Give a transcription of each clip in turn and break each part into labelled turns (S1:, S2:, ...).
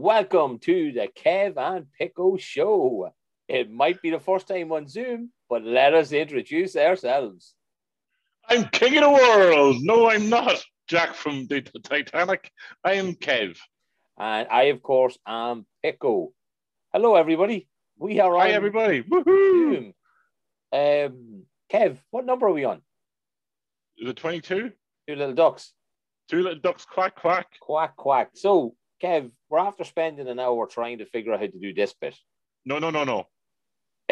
S1: Welcome to the Kev and Pico show. It might be the first time on Zoom, but let us introduce ourselves.
S2: I'm king of the world. No, I'm not. Jack from the Titanic. I am Kev.
S1: And I, of course, am Pico. Hello, everybody. We are on
S2: Hi, everybody. Woohoo!
S1: Zoom. Um, Kev, what number are we on?
S2: Is it 22?
S1: Two little ducks.
S2: Two little ducks quack quack.
S1: Quack, quack. So, Kev, we're after spending an hour trying to figure out how to do this bit.
S2: No, no, no, no.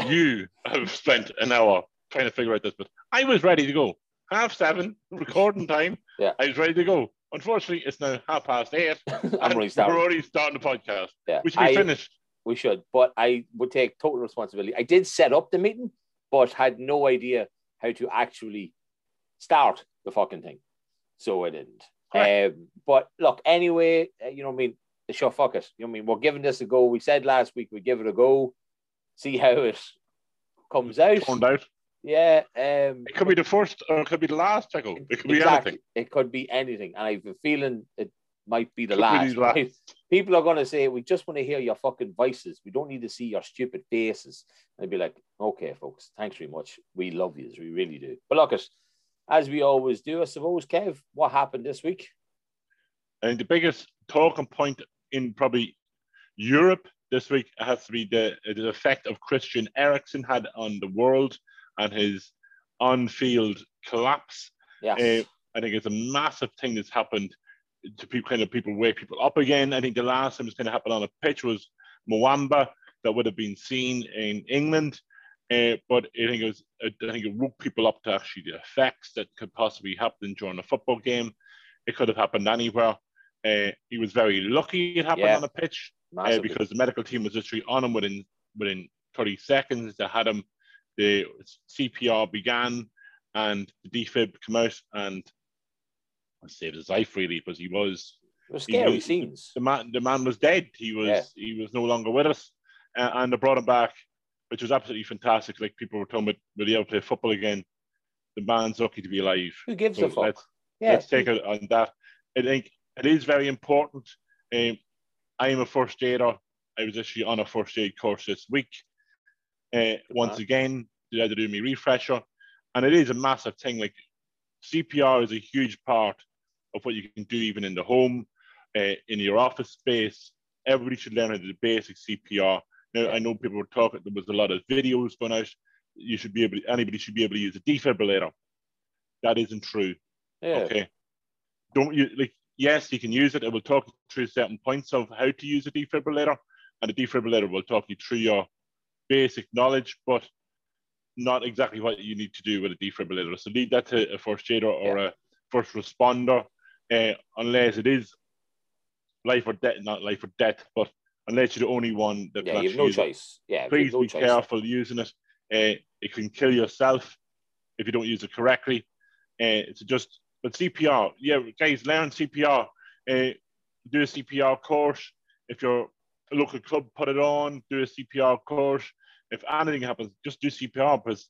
S2: You have spent an hour trying to figure out this, but I was ready to go. Half seven, recording time.
S1: Yeah.
S2: I was ready to go. Unfortunately, it's now half past eight.
S1: I'm
S2: and
S1: already starting.
S2: We're already starting the podcast.
S1: Yeah.
S2: We should be
S1: I-
S2: finished.
S1: We should, but I would take total responsibility. I did set up the meeting, but had no idea how to actually start the fucking thing. So I didn't. Um, but look, anyway, uh, you know what I mean? The show, fuck it. You know what I mean? We're giving this a go. We said last week we'd give it a go, see how it comes out.
S2: Turned out.
S1: Yeah. Um,
S2: It could be the first or it could be the last, Checo. It could be
S1: exactly.
S2: anything.
S1: It could be anything. And I have a feeling it might be the
S2: Could be
S1: last.
S2: the last.
S1: People are going to say, we just want to hear your fucking voices. We don't need to see your stupid faces. And I'd be like, okay, folks, thanks very much. We love you. We really do. But look, at as we always do, I suppose, Kev, what happened this week?
S2: I think the biggest talking point in probably Europe this week has to be the, the effect of Christian Eriksen had on the world and his on-field collapse.
S1: Yes.
S2: Uh, I think it's a massive thing that's happened to people, kind of people wake people up again. I think the last time it's going to happen on a pitch was Muamba that would have been seen in England. Uh, but I think it was, I think it woke people up to actually the effects that could possibly happen during a football game. It could have happened anywhere. Uh, he was very lucky it happened
S1: Yeah.
S2: on a pitch uh, because the medical team was literally on him within within 30 seconds. They had him. The CPR began, and the defib came out and I saved his life really because he was
S1: it was scary
S2: was-
S1: scenes.
S2: the man. The man was dead. He was
S1: Yeah.
S2: he was no longer with us, uh, and they brought him back, which was absolutely fantastic. Like people were talking about, will he ever play football again? The man's lucky to be alive.
S1: Who gives
S2: So
S1: a fuck?
S2: let's-
S1: Yeah.
S2: let's take it on that. I think it is very important. Um, I am a first aider. I was actually on a first aid course this week. Uh, once again, they had to do me refresher, and it is a massive thing. Like CPR is a huge part of what you can do, even in the home, uh, in your office space. Everybody should learn how to do basic CPR. Now, I know people were talking. There was a lot of videos going out. You should be able. Anybody should be able to use a defibrillator. That isn't true.
S1: yeah.
S2: Okay. Don't you like? Yes, you can use it. It will talk through certain points of how to use a defibrillator, and the defibrillator will talk you through your basic knowledge, but not exactly what you need to do with a defibrillator. So leave that to a first aider or a first responder, uh, unless it is life or death, not life or death, but unless you're the only one that
S1: Yeah,
S2: can
S1: you have no
S2: use it
S1: choice. Yeah,
S2: please
S1: no
S2: be
S1: choice.
S2: careful using it. Uh, it can kill yourself if you don't use it correctly. Uh, it's just, but CPR, yeah, guys, learn CPR. Uh, do a CPR course. If your local club put it on, do a CPR course. If anything happens, just do CPR because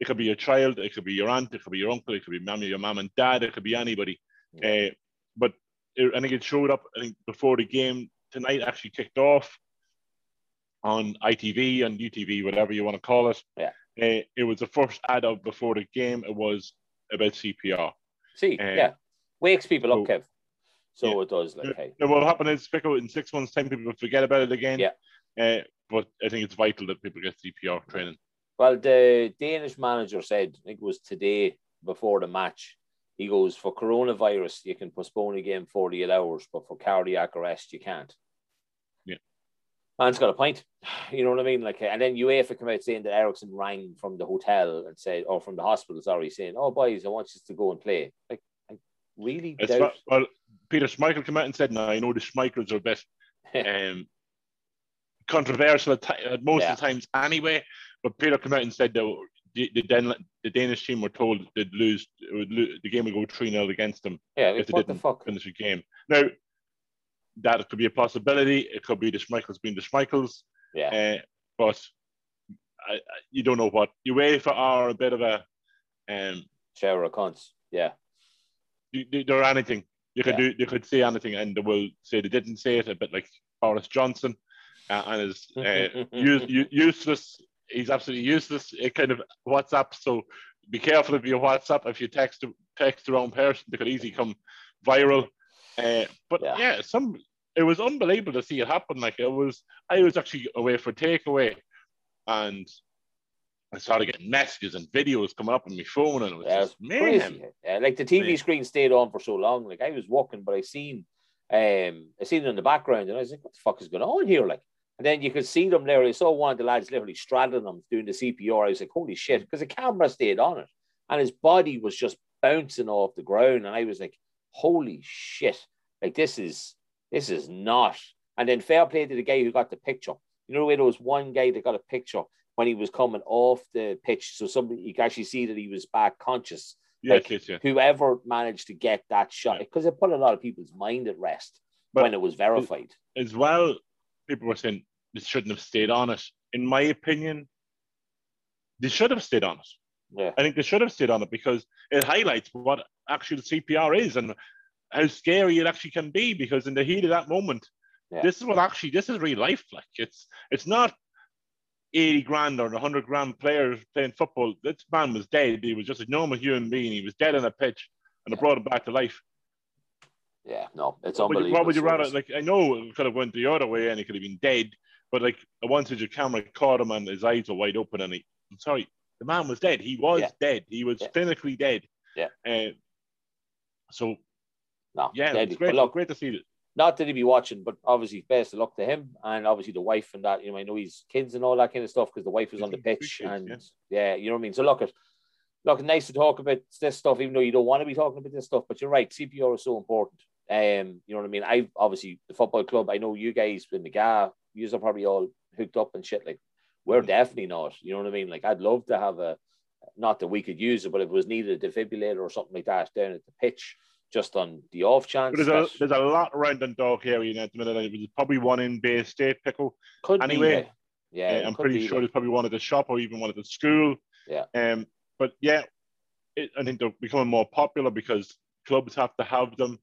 S2: it could be your child, it could be your aunt, it could be your uncle, it could be mommy, your mom and dad, it could be anybody. Uh, but it, I think it showed up. I think before the game tonight actually kicked off on ITV and UTV, whatever you want to call it.
S1: Yeah.
S2: Uh, it was the first ad out before the game. It was about CPR.
S1: See,
S2: Uh,
S1: yeah, wakes people up,
S2: so-
S1: Kev. So
S2: Yeah.
S1: it does. Like, hey,
S2: Now, what will happen is, Pico, in six months' time, people will forget about it again.
S1: Yeah.
S2: Uh, but I think it's vital that people get CPR training.
S1: Well, the Danish manager said, I think it was today before the match, he goes, for coronavirus, you can postpone a game 48 hours, but for cardiac arrest, you can't. Man's got a point. You know what I mean? Like, and then UEFA come out saying that Eriksen rang from the hotel and said, or from the hospital, sorry, saying, oh, boys, I want you to go and play. Like, I really
S2: It's
S1: doubt.
S2: not- well, Peter Schmeichel came out and said, "No, I know the Schmeichels are a bit um, controversial at, at most
S1: Yeah.
S2: of the times anyway." But Peter came out and said that the, the, Dan- the Danish team were told they'd lose, it would lo- the game would go three 0 against them.
S1: yeah,
S2: if they
S1: the
S2: didn't
S1: fuck?
S2: finish the game. Now, that could be a possibility. It could be the Schmeichels being the Schmeichels,
S1: Yeah.
S2: uh, but I, I, you don't know what UEFA are a bit of a um,
S1: Shower of cunts. Yeah.
S2: they- they- they're anything. You could
S1: Yeah.
S2: do, you could say anything, and they will say they didn't say it. A bit like Boris Johnson, uh, and his uh, use, useless. He's absolutely useless. It kind of WhatsApp. So be careful of your WhatsApp. If you text text the wrong person, they could easily come viral. Uh, but
S1: Yeah.
S2: yeah. some it was unbelievable to see it happen. Like it was, I was actually away for takeaway, and I started getting messages and videos coming up on my phone, and it was
S1: Yeah,
S2: just
S1: crazy. Yeah, like the TV
S2: Man.
S1: screen stayed on for so long. Like I was walking, but I seen um I seen it in the background and I was like, what the fuck is going on here? Like and then you could see them there. I saw one of the lads literally straddling them doing the CPR. I was like, holy shit, because the camera stayed on it. And his body was just bouncing off the ground. And I was like, holy shit. Like this is this is not. And then fair play to the guy who got the picture. You know, where there was one guy that got a picture when he was coming off the pitch. So somebody you could actually see that he was back conscious
S2: Yes,
S1: Like,
S2: yes, yes.
S1: whoever managed to get that shot
S2: Yeah.
S1: because it put a lot of people's mind at rest
S2: But-
S1: when it was verified.
S2: as well, people were saying they shouldn't have stayed on it. In my opinion, they should have stayed on it.
S1: Yeah,
S2: I think they should have stayed on it because it highlights what actual CPR is and how scary it actually can be. Because in the heat of that moment,
S1: Yeah.
S2: this is what actually this is real life. Like it's it's not eighty grand or hundred grand players playing football. This man was dead. He was just a normal human being. He was dead on a pitch, and it brought him back to life.
S1: yeah, no, it's
S2: What would, you,
S1: unbelievable.
S2: what would you rather? Like I know it could have went the other way and he could have been dead, but like once your camera caught him and his eyes were wide open and he, I'm sorry, the man was dead. He was
S1: Yeah.
S2: dead. He was
S1: Yeah.
S2: clinically dead.
S1: Yeah.
S2: Uh, so
S1: no,
S2: yeah,
S1: deadly.
S2: it's great.
S1: Look,
S2: great to see it.
S1: not that he'd be watching, but obviously best of luck to him and obviously the wife and that. You know, I know he's kids and all that kind of stuff because the wife was on the pitch and
S2: yeah.
S1: yeah. you know what I mean. So look at look, nice to talk about this stuff, even though you don't want to be talking about this stuff. But you're right, CPR is so important. Um, you know what I mean. I obviously the football club. I know you guys in the GAA, you are probably all hooked up and shit. Like we're
S2: Mm.
S1: definitely not. You know what I mean. Like I'd love to have a not that we could use it, but if it was needed a defibrillator or something like that down at the pitch, just on the off chance.
S2: But there's a there's a lot around dog area at the minute. There's probably one in Bay State pickle.
S1: could
S2: anyway,
S1: be, yeah,
S2: Uh,
S1: it
S2: I'm pretty sure there's probably one at the shop or even one at the school.
S1: Yeah.
S2: Um, but yeah, it, I think they're becoming more popular because clubs have to have them.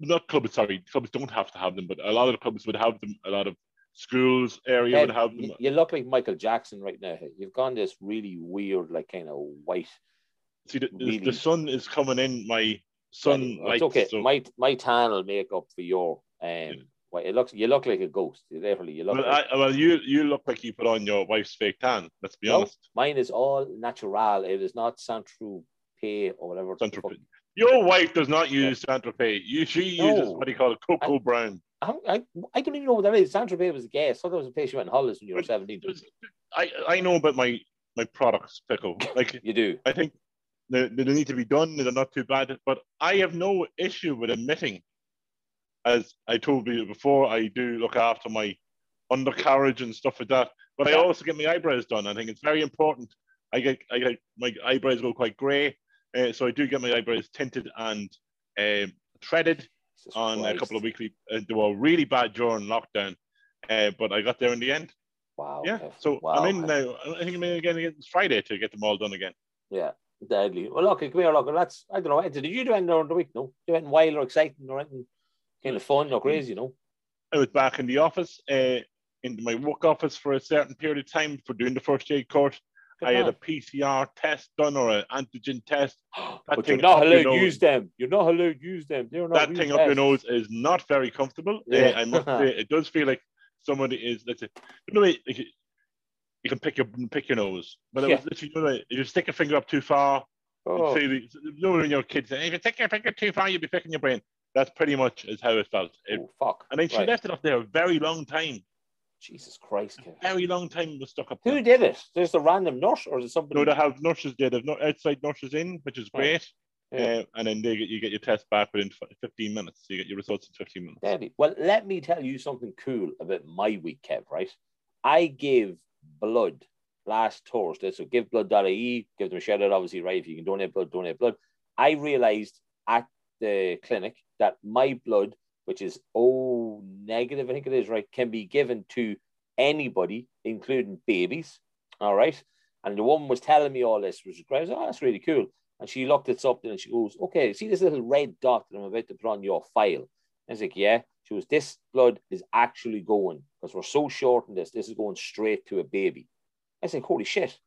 S2: Not clubs, sorry, clubs don't have to have them, but a lot of the clubs would have them. A lot of schools area
S1: Ed,
S2: would have them.
S1: you, look like Michael Jackson right now. You've gone this really weird, like kind of white.
S2: See, the,
S1: really-
S2: the sun is coming in. My sun
S1: It's okay.
S2: So,
S1: My my tan will make up for your um. Well, it looks you look like a ghost. You Literally, you look.
S2: well,
S1: like,
S2: I, well, you you look like you put on your wife's fake tan. Let's be
S1: No,
S2: honest.
S1: mine is all natural. It is not Saint Tropez or whatever.
S2: Saint-Tropez. Your wife does not use Saint Tropez. You she uses
S1: No.
S2: what do you call it, cocoa brown.
S1: I, I, I don't even know what that is. Saint Tropez was a. I thought that was a place you went on holidays when you were seventeen.
S2: I I know about my my products, pickle. Like
S1: You do.
S2: I think they, they need to be done. They're not too bad, but I have no issue with admitting, as I told you before, I do look after my undercarriage and stuff like that. But I also get my eyebrows done. I think it's very important. I get I get my eyebrows go quite grey, uh, so I do get my eyebrows tinted and um, threaded
S1: Jesus
S2: on a couple of weekly. Uh, they were really bad during lockdown, uh, but I got there in the end.
S1: Wow.
S2: Yeah, so
S1: wow.
S2: I'm in now. I think I'm in again again Friday to get them all done again.
S1: Yeah, deadly. Well, look, come here, look, that's, I don't know, did you do anything during the week? No? Do anything wild or exciting or anything kind of fun or crazy, you know?
S2: I was back in the office, uh, in my work office for a certain period of time for doing the first aid course.
S1: Good
S2: I had a. PCR test done or an antigen test.
S1: but you're not allowed to use them. You're not allowed to use them. They're not
S2: that thing up your nose is not very comfortable. Uh,
S1: Yeah.
S2: I must say, it does feel like somebody is. Let's say, you know, like, you can pick your pick your nose, but it
S1: Yeah.
S2: was literally, you know, like, you stick your finger up too far,
S1: Oh,
S2: the- you know, when your kids say, if you stick your finger too far, you'll be picking your brain. That's pretty much is how it felt. It,
S1: oh, fuck.
S2: and then she
S1: Right.
S2: left it up there a very long time.
S1: Jesus Christ, Kev.
S2: Very long time was stuck up
S1: Who
S2: there.
S1: did it? There's a random nurse or is it somebody?
S2: No, they have nurses there. They've not outside nurses in, which is great.
S1: Yeah.
S2: Uh, and then they get, you get your test back within 15 minutes. So you get your results in 15 minutes.
S1: Deadly. Well, let me tell you something cool about my week, Kev, right? I gave blood last Thursday. So give blood.ie, give them a shout out, obviously, right? If you can donate blood, donate blood. I realized at the clinic that my blood, which is O negative, I think it is, right, can be given to anybody, including babies. All right. And the woman was telling me all this, which. I was, oh, that's really cool. And she looked at something and she goes, Okay, see this little red dot that I'm about to put on your file? And I was like, Yeah. She goes, This blood is actually going, because we're so short in this, this is going straight to a baby. I like, Holy shit.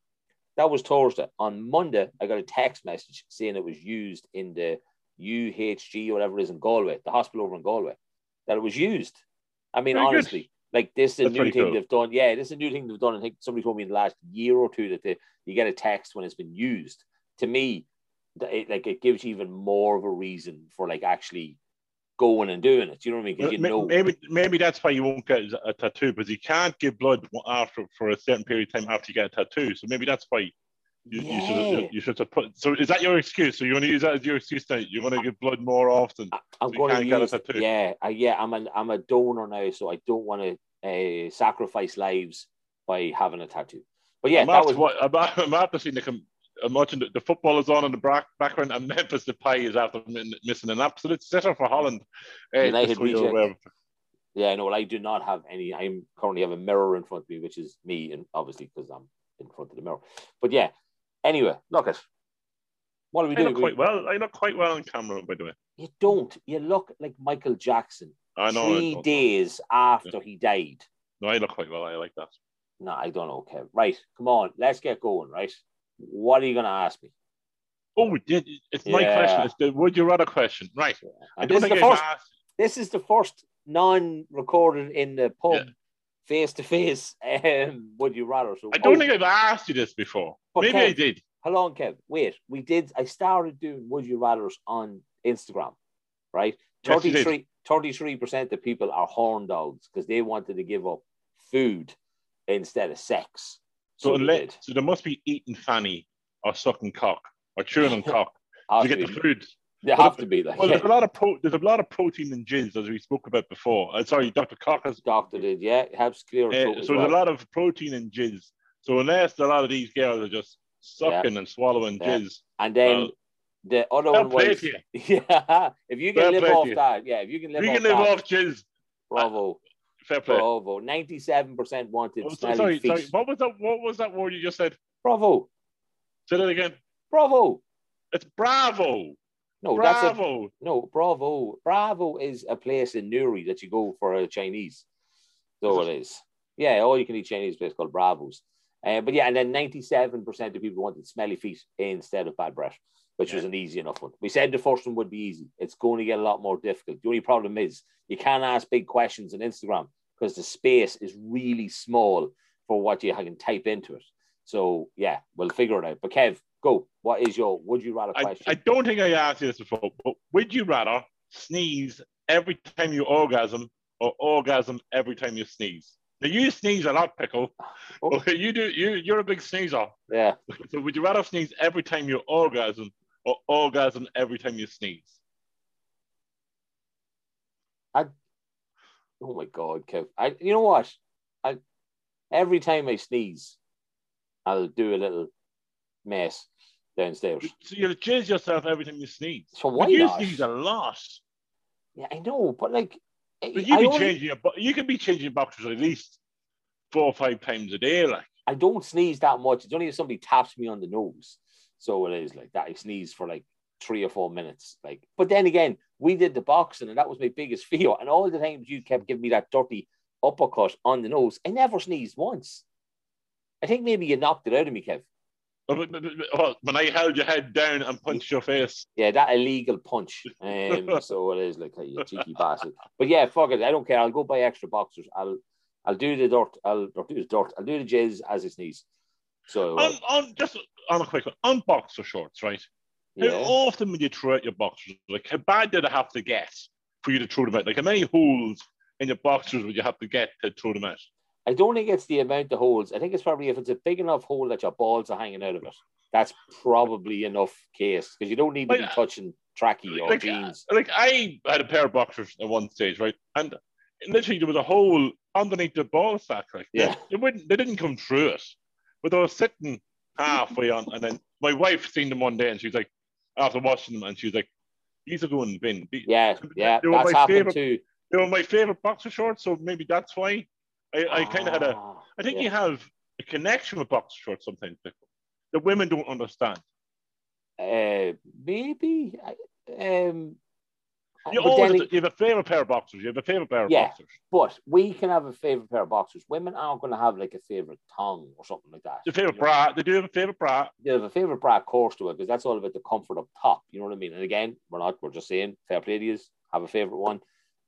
S1: That was Thursday. On Monday, I got a text message saying it was used in the UHG or whatever it is in Galway, the hospital over in Galway, that it was used. I mean,
S2: Very good.
S1: honestly, like this is a
S2: That's
S1: new thing
S2: cool.
S1: they've done. Yeah, this is a new thing they've done. I think somebody told me in the last year or two that they, you get a text when it's been used. To me, that it, like it gives you even more of a reason for like actually going and doing it. Do you know what I mean? Because you
S2: Ma-
S1: know,
S2: Maybe maybe that's why you won't get a tattoo because you can't give blood after for a certain period of time after you get a tattoo. So maybe that's why you, you
S1: Yeah.
S2: should you should have put. So is that your excuse? So you want to use that as your excuse that you're going to give blood more often?
S1: I- I'm
S2: So
S1: going to
S2: can't get a
S1: use.
S2: tattoo.
S1: Yeah, I, yeah. I'm a I'm a donor now, so I don't want to uh, sacrifice lives by having a tattoo. But yeah,
S2: I'm
S1: that
S2: after,
S1: was
S2: what, I'm, I'm after seeing the. I'm watching the, the football is on in the back, background, and Memphis Depay is after missing an absolute sitter for Holland. Uh,
S1: United
S2: just so you're
S1: reject.
S2: aware of it.
S1: Yeah, no, well, I do not have any. I'm currently have a mirror in front of me, which is me, and obviously because I'm in front of the mirror. But yeah, anyway, look at what are we
S2: I
S1: doing?
S2: look quite well. I look quite well on camera, by the way.
S1: You don't. You look like Michael Jackson
S2: I know.
S1: Three
S2: don't-
S1: days after he died.
S2: No, I look quite well. I like that.
S1: No, I don't know, Kev. Right, come on, let's get going. Right, what are you going to ask me?
S2: Oh. It's my
S1: Yeah.
S2: question. It's the would you rather question. Right. I don't
S1: this is
S2: think
S1: first.
S2: asked.
S1: This is the first non-recorded in the pub, face to face. Um, would you rather? So
S2: I don't
S1: oh,
S2: think I've asked you this before.
S1: But
S2: Maybe
S1: Kev-
S2: I did.
S1: Hold on, Kev. Wait, we did. I started doing would you rather's on Instagram, right?
S2: Yes, you did.
S1: 33 percent of people are horn dogs because they wanted to give up food instead of sex.
S2: So,
S1: they
S2: unless, so there must be eating fanny or sucking cock or chewing on cock to get the food.
S1: they have to be like
S2: Well, there's a lot of pro- there's a lot of protein in jizz as we spoke about before. Uh, sorry, Dr. Cock has.
S1: doctor did. Yeah, it helps clear
S2: Uh, so
S1: as
S2: there's a lot of protein in jizz. So unless a lot of these girls are just sucking and swallowing
S1: Yeah.
S2: jizz,
S1: And then the other one was
S2: you.
S1: yeah. If you can
S2: Fair
S1: live off
S2: you.
S1: that, yeah. If you can live
S2: we
S1: off
S2: can live
S1: that,
S2: off jizz.
S1: bravo,
S2: Fair play.
S1: bravo. Ninety-seven percent wanted
S2: Oh, so- sorry, sorry. What was that? What was that word you just said?
S1: Bravo,
S2: Say that again.
S1: bravo.
S2: It's bravo.
S1: No, that's a
S2: bravo.
S1: No, Bravo. Bravo is a place in Newry that you go for a Chinese. So it is. Yeah, all you can eat Chinese place called Bravos. Uh, but yeah, and then 97% of people wanted smelly feet instead of bad breath, which was an easy enough one. We said the first one would be easy. It's going to get a lot more difficult. The only problem is you can't ask big questions on Instagram because the space is really small for what you can type into it. So yeah, we'll figure it out. But Kev, go. What is your would you rather
S2: I,
S1: question?
S2: I don't think I asked you this before, but would you rather sneeze every time you orgasm or orgasm every time you sneeze? Now you sneeze a lot, pickle.
S1: Oh.
S2: Okay, you do. You you're a big sneezer.
S1: yeah.
S2: So would you rather sneeze every time you orgasm or orgasm every time you sneeze? I.
S1: Oh my god, Kev. I you know what? I every time I sneeze, I'll do a little mess downstairs.
S2: So you'll jizz yourself every time you sneeze.
S1: So
S2: But
S1: why
S2: you
S1: not?
S2: sneeze a lot.
S1: Yeah, I know, but like
S2: But you
S1: I
S2: be
S1: only-
S2: changing your you can be changing your boxers at least four or five times a day, like.
S1: I don't sneeze that much. It's only if somebody taps me on the nose. So it is like that. I sneeze for like three or four minutes. Like, but then again, we did the boxing, and that was my biggest fear. And all the times you kept giving me that dirty uppercut on the nose, I never sneezed once. I think maybe you knocked it out of me, Kev.
S2: When I held your head down and punched your face,
S1: Yeah, that illegal punch. Um, so it is like a cheeky bastard. But yeah, fuck it. I don't care. I'll go buy extra boxers. I'll I'll do the dirt. I'll, do the dirt. I'll do the jizz as it sneeze. So
S2: on, on just on a quick one, on boxer shorts, right? How often would you throw out your boxers? Like, how bad did I have to get for you to throw them out? Like, how many holes in your boxers would you have to get to throw them out?
S1: I don't think it's the amount of holes. I think it's probably if it's a big enough hole that your balls are hanging out of it. That's probably enough case because you don't need to be
S2: Like,
S1: touching tracky or
S2: like,
S1: jeans.
S2: Uh, like, I had a pair of boxers at one stage, right? And literally, there was a hole underneath the ball sack. Like,
S1: Yeah.
S2: they, wouldn't, they didn't come through it, but they were sitting halfway on. And then my wife seen them one day, and she was like, after watching them, and she was like, "These are going in the bin." The-
S1: Yeah, yeah,
S2: They were
S1: that's
S2: my
S1: happened
S2: favorite-
S1: too.
S2: They were my favorite boxer shorts, so maybe that's why I, I kind of had a.
S1: Ah,
S2: think
S1: yeah.
S2: you have a connection with boxer shorts sometimes. People. The women don't understand.
S1: Uh, maybe. I- Um,
S2: You, always to- you have a favorite pair of boxers. You have a favorite pair of
S1: Yeah.
S2: boxers.
S1: But we can have a favorite pair of boxers. Women aren't going to have like a favorite tongue or something like that.
S2: Your favorite
S1: You know?
S2: bra. They do have a favorite bra.
S1: They have a favorite bra, of course, to it because that's all about the comfort up top. You know what I mean? And again, we're not. We're just saying, fair play to you. Have a favorite one.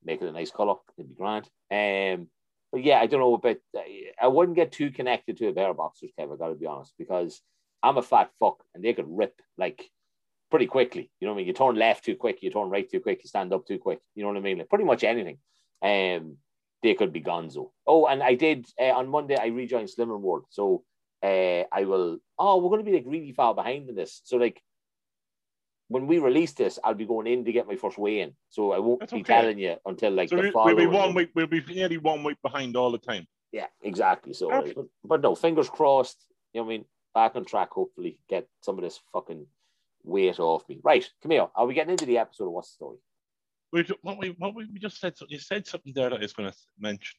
S1: Make it a nice color. It'd be grand. Um, but yeah, I don't know about. I wouldn't get too connected to a pair boxers, Kev. I got to be honest, because I'm a fat fuck, and they could rip like pretty quickly. You know what I mean? You turn left too quick, you turn right too quick, you stand up too quick. You know what I mean? Like pretty much anything. Um, they could be gonzo. Oh, and I did uh, on Monday. I rejoined Slimming World, so uh, I will. Oh, we're going to be like really far behind in this. So like when we release this, I'll be going in to get my first weigh in. So I won't
S2: That's
S1: be
S2: okay.
S1: telling you until like
S2: So
S1: the
S2: we, we'll be one week. We'll be nearly one week behind all the time.
S1: Yeah, exactly. So,
S2: Perfect.
S1: but, but no, fingers crossed. You know what I mean? Back on track. Hopefully, get some of this fucking weight off me. Right, come here. Are we getting into the episode? Of what's the story?
S2: We, what we, what we, we just said. You said something there that I was going to mention.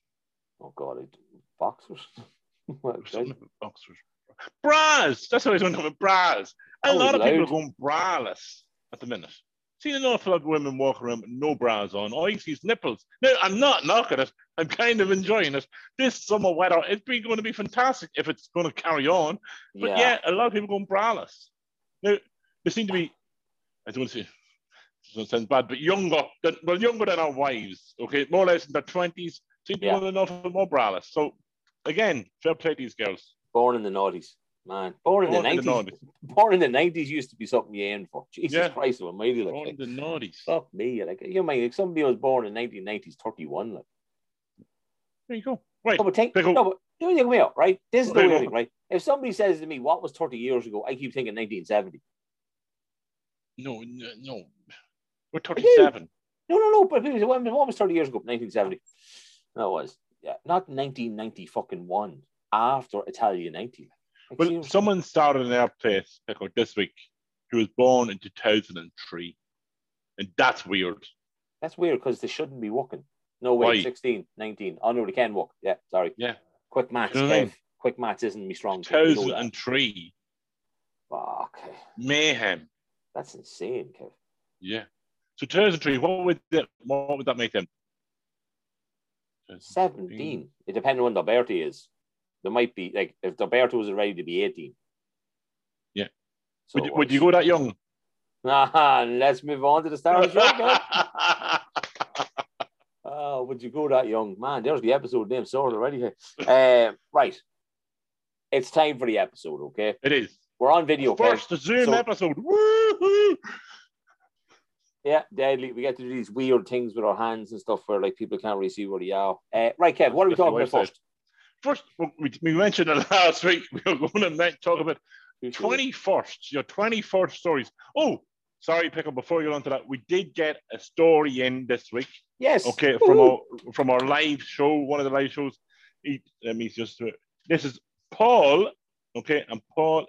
S1: Oh God, I, boxers. What,
S2: Something about boxers. Bras. That's what I was about bras. A
S1: Oh,
S2: lot of people are going braless at the minute. Seen an awful lot of women walk around with no bras on. All you see is nipples. No, I'm not knocking it. I'm kind of enjoying it. This summer weather, it's been going to be fantastic if it's going to carry on. But yeah, a lot of people going braless. Now, they seem to be, I don't want to say, it sounds bad, but younger, than, well, younger than our wives, okay? More or less in their 20s, seem to be
S1: Yeah.
S2: going enough more braless. So, again, fair play to these girls.
S1: Born in the noughties, man. Born in the
S2: Born in the
S1: nineties. Born in the nineties used to be something you aimed for. Jesus
S2: Yeah.
S1: Christ, Almighty! Like,
S2: Born in the naughties.
S1: fuck me, like you know, like somebody was born in nineteen nineties, thirty one. Like,
S2: There you go. Right.
S1: no, but
S2: Pickle.
S1: no, but here you go, right? This is the weird thing, right? If somebody says to me, "What was thirty years ago?" I keep thinking nineteen seventy.
S2: No, no, no. We're 37.
S1: No, no, no. But "What was thirty years ago?" Nineteen seventy. No, it was yeah, not nineteen ninety fucking one. After Italia ninety. Like,
S2: Well,
S1: seriously.
S2: someone started in our place, this week, who was born in 2003. And that's weird.
S1: That's weird because they shouldn't be walking. No way,
S2: Why?
S1: 16, 19. Oh, no, they can walk. Yeah, sorry.
S2: Yeah.
S1: Quick maths,
S2: You know what I mean?
S1: Kev. Quick maths isn't me strong. suit. You
S2: 2003.
S1: Fuck.
S2: Mayhem.
S1: That's insane, Kev.
S2: Yeah. So 2003, what would that, what would that make them?
S1: 17. It depends on when the Bertie is. There might be, like, if the Bertie was ready to be 18.
S2: Yeah.
S1: So
S2: Would, you- would you go that young?
S1: Nah, let's move on to the star show, Oh, would you go that young? Man, there's the episode name sorted already. Uh, right. It's time for the episode, okay?
S2: it is.
S1: We're on video.
S2: First Zoom
S1: So-
S2: episode. Woo-hoo!
S1: Yeah, deadly. We get to do these weird things with our hands and stuff where like people can't really see where they are. Uh, right, Kev, what are we
S2: That's
S1: talking about first?
S2: First, we, we mentioned it last week. We were going to talk about 21st, your 21st stories. Oh, sorry, Pickle, before you go on to that, we did get a story in this week.
S1: Yes.
S2: Okay, from our from our live show, one of the live shows. He, let me just. This is Paul. Okay, and Paul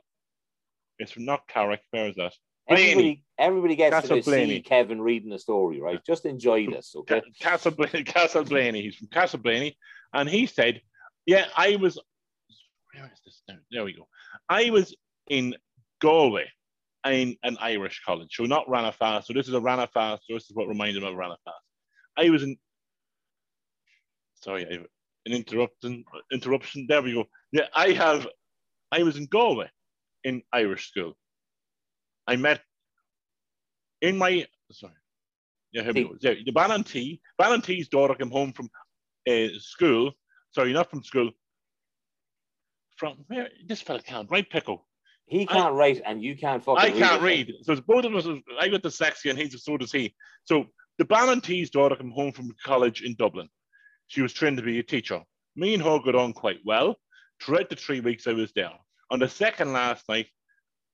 S2: is from not Carrick. Where is that?
S1: Everybody, everybody gets
S2: Castle
S1: to see Kevin reading a story, right? Just enjoy this, okay?
S2: Ca- Castle Blaney. Castleblayney. He's from Castleblayney, and he said, "Yeah, I was. Where is this now? There we go. I was in Galway." In an Irish college, so not Ranafast. So this is a Ranafast. So this is what reminded me of Ranafast. I was in. Sorry, I an interruption. Interruption. There we go. Yeah, I have. I was in Galway, in Irish school. I met in my sorry. Yeah, here we go. Yeah, the bean an tí, Ballanty's daughter came home from uh, school. Sorry, not from school. From where? This fella can't write pickle.
S1: He can't write and you can't fucking
S2: I can't
S1: it.
S2: read. So it's both of us. I got dyslexia and he's so does he. So the bean an tí's daughter came home from college in Dublin. She was trained to be a teacher. Me and her got on quite well. Throughout the three weeks I was there. On the second last night,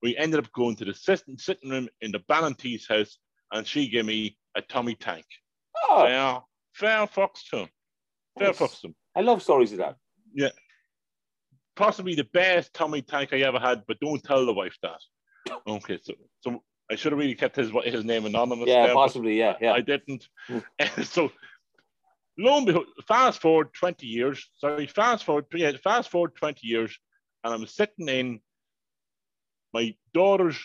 S2: we ended up going to the sitting, sitting room in the bean an tí's house and she gave me a Tommy tank.
S1: Oh,
S2: Yeah, fair fucks to him. Fair
S1: Nice.
S2: fucks to him.
S1: I love stories of that. Yeah.
S2: Possibly the best Tommy tank I ever had, but don't tell the wife that. Okay, so so I should have really kept his his name anonymous.
S1: Yeah,
S2: there,
S1: possibly, yeah, yeah.
S2: I didn't.
S1: Mm.
S2: so lo and behold, fast forward 20 years. Sorry, fast forward, yeah, fast forward 20 years, and I'm sitting in my daughter's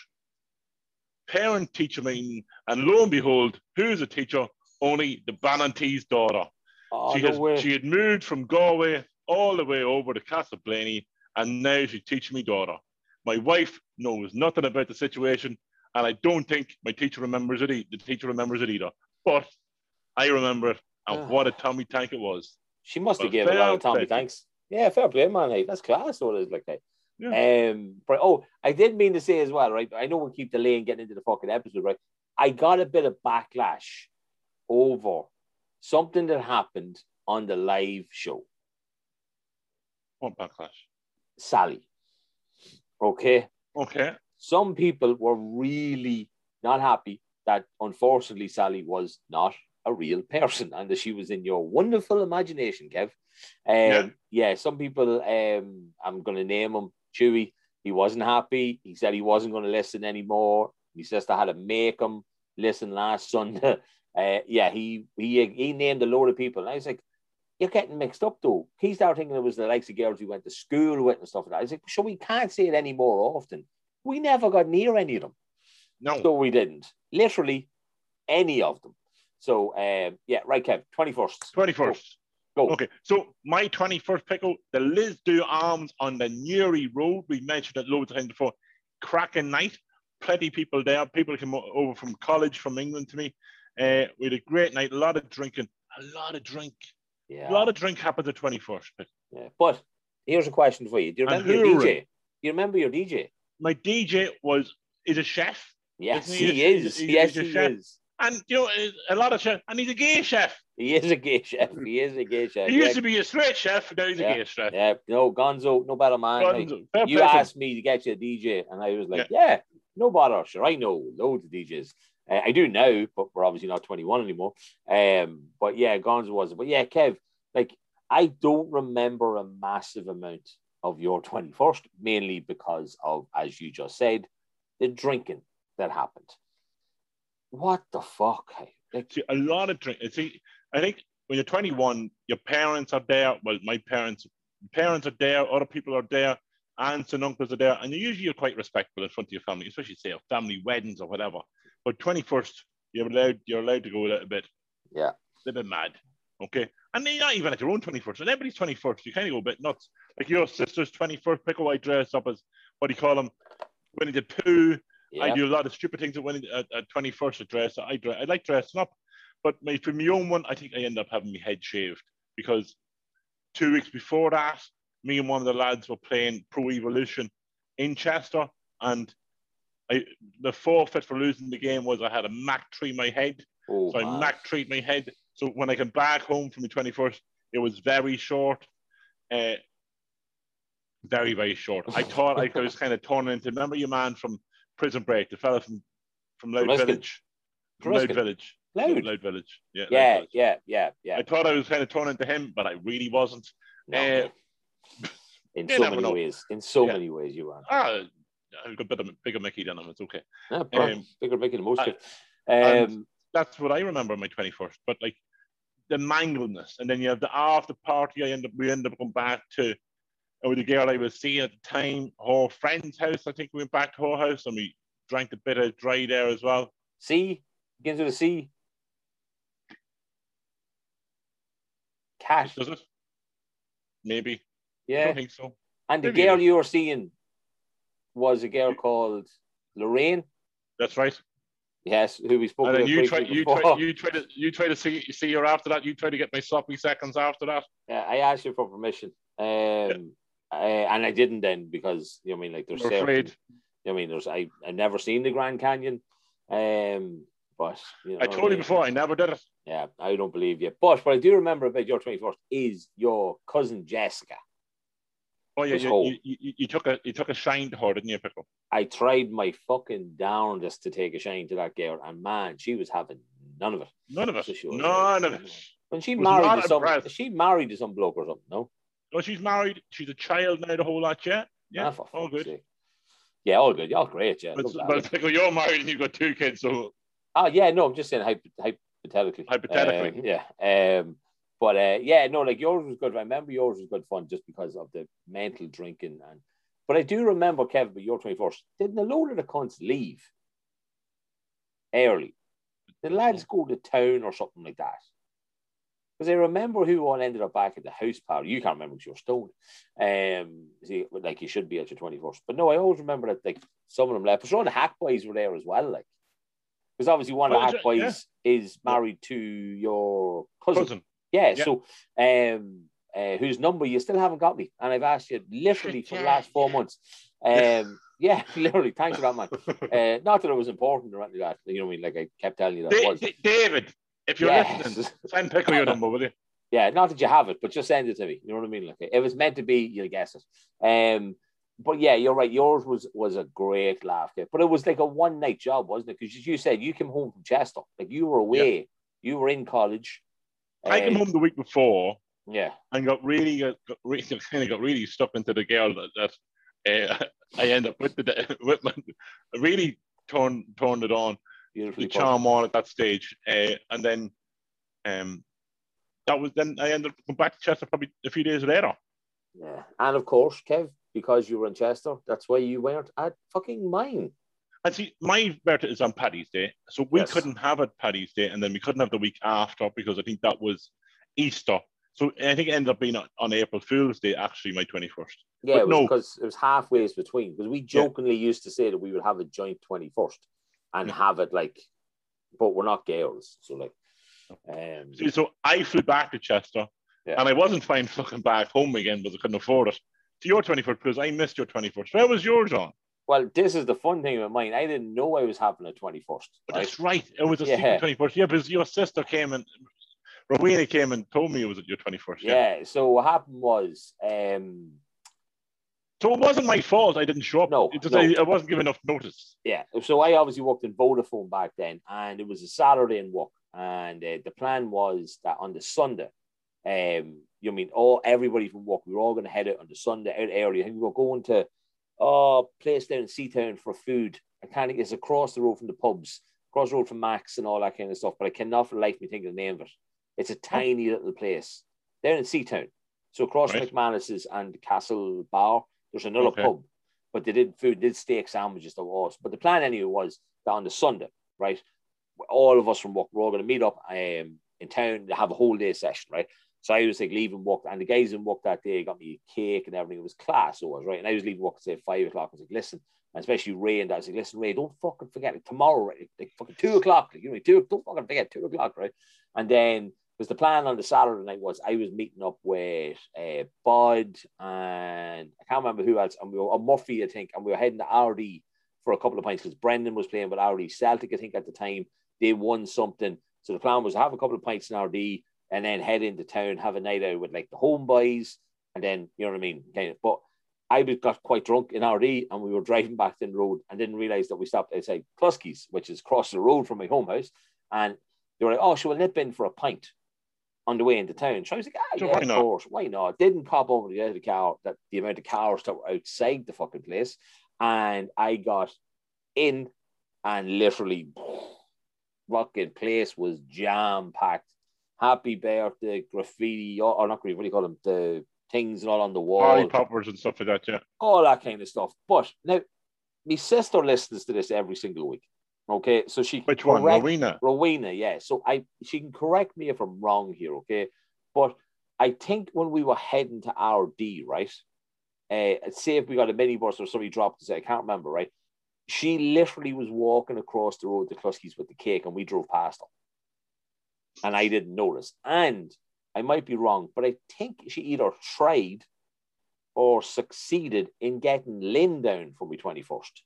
S2: parent teacher meeting, and lo and behold, who's a teacher? Only the bean an tí's daughter.
S1: Oh,
S2: she,
S1: no
S2: has,
S1: way.
S2: she had moved from Galway all the way over to Castleblayney, and now she's teaching me daughter. My wife knows nothing about the situation, and I don't think my teacher remembers it. The teacher remembers it either. But I remember it, and
S1: Ah.
S2: what a tummy tank it was.
S1: She must have given a lot of Tommy
S2: play.
S1: thanks. Yeah, fair play, man. Hey, that's class. What it is like that.
S2: Yeah.
S1: Um, but oh, I did mean to say as well, right? I know we keep delaying getting into the fucking episode, right? I got a bit of backlash over something that happened on the live show.
S2: What backlash?
S1: Sally. Okay.
S2: Okay.
S1: Some people were really not happy that unfortunately Sally was not a real person and that she was in your wonderful imagination, Kev. Um, yeah.
S2: Yeah.
S1: some people, um, I'm going to name him Chewy. He wasn't happy. He said he wasn't going to listen anymore. He says I had to make him listen last Sunday. Uh, yeah, he he he named a load of people, and I was like, "You're getting mixed up, though." He started thinking it was the likes of girls we went to school with and stuff like that. I was like, "Sure, we can't say it any more often." We never got near any of them.
S2: No.
S1: So we didn't. Literally any of them. So um, yeah, right, Kev, 21st.
S2: 21st.
S1: Go.
S2: Okay, so my 21st pickle, the Lisdoo Arms on the Newry Road. We mentioned it loads of times before. Cracking night. Plenty of people there. People came over from college, from England to me. Uh, we had a great night, a lot of drinking, a lot of drink.
S1: Yeah.
S2: A lot of drink happened the 21st. pick.
S1: yeah. But here's a question for you. Do you remember your DJ? You remember your DJ?
S2: My DJ was is a chef.
S1: Yes,
S2: he
S1: he, is.
S2: he's a-
S1: yes, he
S2: chef?
S1: is.
S2: And you know, a lot of chef, and he's a gay chef.
S1: He is a gay chef. He is a gay chef.
S2: He
S1: yeah,
S2: used to be a straight chef, now he's
S1: Yeah.
S2: a gay chef.
S1: yeah, no, Gonzo, no better man.
S2: Gonzo, fair
S1: you
S2: him.
S1: asked me to get you a DJ, and I was like, yeah, no bother. Sure, I know loads of DJs. Uh, I do now, but we're obviously not 21 anymore. Um, but yeah, Gonzo was. But yeah, Kev, like I don't remember a massive amount of your 21st, mainly because of, as you just said, the drinking that happened. What the fuck? Like,
S2: See, a lot of drink. See, I think when you're 21, your parents are there. Well, my parents, parents are there. Other people are there. Aunts and uncles are there, and usually you're quite respectful in front of your family, especially say family weddings or whatever. But 21st, you're allowed. You're allowed to go a little bit,
S1: yeah,
S2: a little bit mad. Okay, and then not even at your own 21st. And everybody's 21st. You kind of go a bit nuts. Like your sister's 21st, pick a white dress up as what do you call them? Winnie the Pooh.
S1: yeah.
S2: I do a lot of stupid things at when at, at 21st address. I dress, I like dressing up, but my for my own one, I think I end up having my head shaved because two weeks before that, me and one of the lads were playing Pro Evolution in Chester, and I the forfeit for losing the game was I had a Mac tree my head,
S1: Oh,
S2: so I. Mac treat my head. So when I came back home from the 21st, it was very short. Uh, very, very short. I thought I was kind of torn into remember your man from Prison Break, the fella from from Loud Village. From Loud Village.
S1: Loud.
S2: Loud Village. Yeah.
S1: Yeah,
S2: Village.
S1: yeah, yeah, yeah.
S2: I thought I was kind of torn into him, but I really wasn't.
S1: No.
S2: Uh,
S1: in so many
S2: know.
S1: ways. In so
S2: Yeah.
S1: many ways, you are.
S2: Ah, I've got a bit of bigger Mickey than him. It's okay.
S1: Yeah.
S2: Um,
S1: bigger, bigger than most.
S2: I- and-
S1: um,
S2: That's what I remember my 21st. But like the mangleness, and then you have the after party. I end up we end up going back to with the girl I was seeing at the time, her friend's house. I think we went back to her house and we drank a bit of dry there as well.
S1: C begins with a C. Cat.
S2: Does it? Maybe. I
S1: Yeah.
S2: don't think so.
S1: And the
S2: maybe it
S1: girl you were seeing was a girl called Lorraine.
S2: That's right.
S1: Yes, who we spoke
S2: And then you try, you try, you try to, you try to see, see her after that. You try to get my sloppy seconds after that.
S1: Yeah, I asked you for permission. Um, uh, and I didn't then because you know, I mean, like there's certain-
S2: afraid.
S1: you know, I mean, there's I I've never seen the Grand Canyon. Um, but you know,
S2: I told you before. I never did it.
S1: Yeah, I don't believe you. But what I do remember about your 21st is your cousin Jessica.
S2: Oh yeah, you, you, you, you took a, you took a shine to her, didn't you, Pickle?
S1: I tried my fucking darndest to take a shine to that girl, and man, she was having none of it.
S2: None of it.
S1: Was,
S2: None of it.
S1: When she married to some, she married to some bloke or something, no?
S2: Oh, she's married. She's a child now. The whole lot. Yeah. Yeah.
S1: Ah,
S2: all good.
S1: sake. Yeah, all good. Y'all great, yeah.
S2: But, but Pickle, you're married and you've got two kids, so
S1: Oh yeah, no, I'm just saying hypothetically.
S2: Hypothetically.
S1: Um, yeah. Um, but uh, yeah, no, like yours was good. I remember yours was good fun just because of the mental drinking and. But I do remember Kevin, but your 21st. Didn't a load of the cunts leave? early. The lads go to town or something like that. Because I remember who all ended up back at the house party. You can't remember because you're stoned. Um, see, like you should be at your 21st. But no, I always remember that like some of them left. But sure, the Hack Boys were there as well. Like, because obviously one of the Hack
S2: yeah.
S1: Boys is married to your cousin.
S2: Cousin.
S1: Yeah,
S2: Yeah.
S1: so um, uh, whose number you still haven't got me, and I've asked you literally for the last four months. Um, yeah, literally. Thanks for that, man. Uh, not that it was important or anything like that. You know what I mean? Like I kept telling you that it
S2: Da-
S1: was.
S2: Da- David, if you're
S1: Yes.
S2: listening, send Pickle your number, will you?
S1: Yeah, not that you have it, but just send it to me. You know what I mean? Like if it's meant to be, you'll guess it. Um, but yeah, you're right. Yours was was a great laugh, kid. but it was like a one night job, wasn't it? Because you said you came home from Chester, like you were away, you were in college.
S2: I came home the week before
S1: Yeah,
S2: and got really, got, got really, kind of got really stuck into the girl that, that uh, I end up with the with my, really turned turned it on.
S1: beautifully
S2: the charm on at that stage. Uh, and then um, that was then I ended up going back to Chester probably a few days later.
S1: Yeah, and of course, Kev, because you were in Chester, that's why you weren't at fucking mine.
S2: And see, my birthday is on Paddy's Day, so we
S1: Yes.
S2: couldn't have it Paddy's Day, and then we couldn't have the week after because I think that was Easter. So I think it ended up being on, April Fool's Day, actually, my 21st.
S1: Yeah, was
S2: no.
S1: because it was halfways between. Because we jokingly used to say that we would have a joint twenty first and
S2: Yeah.
S1: have it like, but we're not girls, so like, um,
S2: See, so I flew back to Chester,
S1: Yeah.
S2: and I wasn't fine fucking back home again because I couldn't afford it. To your 21st, because I missed your 21st. Where was yours on?
S1: Well, this is the fun thing with mine. I didn't know I was having a twenty first. Right?
S2: That's right. It was a
S1: Yeah.
S2: 21st. Yeah, because your sister came and Rowena came and told me it was at your 21st.
S1: Yeah. So what happened was, um,
S2: So it wasn't my fault I didn't show up.
S1: No, no.
S2: I, I wasn't given enough notice.
S1: yeah. So I obviously worked in Vodafone back then, and it was a Saturday in work, and uh, the plan was that on the Sunday, um, you know I mean all everybody from work, we were all going to head out on the Sunday out early. I think we were going to oh place down in Seatown for food. I can't. It's across the road from the pubs, across the road from Max and all that kind of stuff. But I cannot for the life of me think of the name of it. It's a tiny little place down in Seatown. So across
S2: Right.
S1: McManus's and Castle Bar, there's another
S2: Okay.
S1: pub. But they did food, did steak sandwiches that were awesome. But the plan anyway was that on the Sunday, right? All of us from work, we're all going to meet up um, in town to have a whole day session, right? So I was like leaving work, and the guys in work that day got me a cake and everything. It was class, it was right. And I was leaving work at say five o'clock. I was like, listen, and especially Ray and I was like, listen, Ray, don't fucking forget it. tomorrow, right? Like, fucking two o'clock, like, you know, two, don't fucking forget two o'clock, right? And then because the plan on the Saturday night was I was meeting up with uh, Bud and I can't remember who else, and we were or Murphy, I think, and we were heading to Ardee for a couple of pints because Brendan was playing with Ardee Celtic, I think, at the time. They won something. So the plan was to have a couple of pints in Ardee and then head into town, have a night out with like the home boys, and then you know what I mean. Kind of. But I was got quite drunk in Ardee, and we were driving back the road, and didn't realize that we stopped outside Kluski's, which is across the road from my home house, and they were like, "Oh, so we'll nip in for a pint." On the way into town, so I was like, "Ah, yeah,
S2: why
S1: of
S2: not?"
S1: course, why not?" Didn't pop over the other car that the amount of cars that were outside the fucking place, and I got in, and literally, fucking place was jam packed. Happy birthday, graffiti, or, or not graffiti, what do you call them? The things and all on the wall,
S2: Party poppers and stuff like that, yeah.
S1: all that kind of stuff. But now, my sister listens to this every single week. Okay, so she
S2: Which one?
S1: correct-
S2: Rowena?
S1: Rowena, yeah. So I she can correct me if I'm wrong here, okay? But I think when we were heading to Ardee, right? Uh, say if we got a minibus or somebody dropped us, I can't remember, right? She literally was walking across the road to Kluski's with the cake, and we drove past her, and I didn't notice. And I might be wrong, but I think she either tried or succeeded in getting Lynn down for my twenty first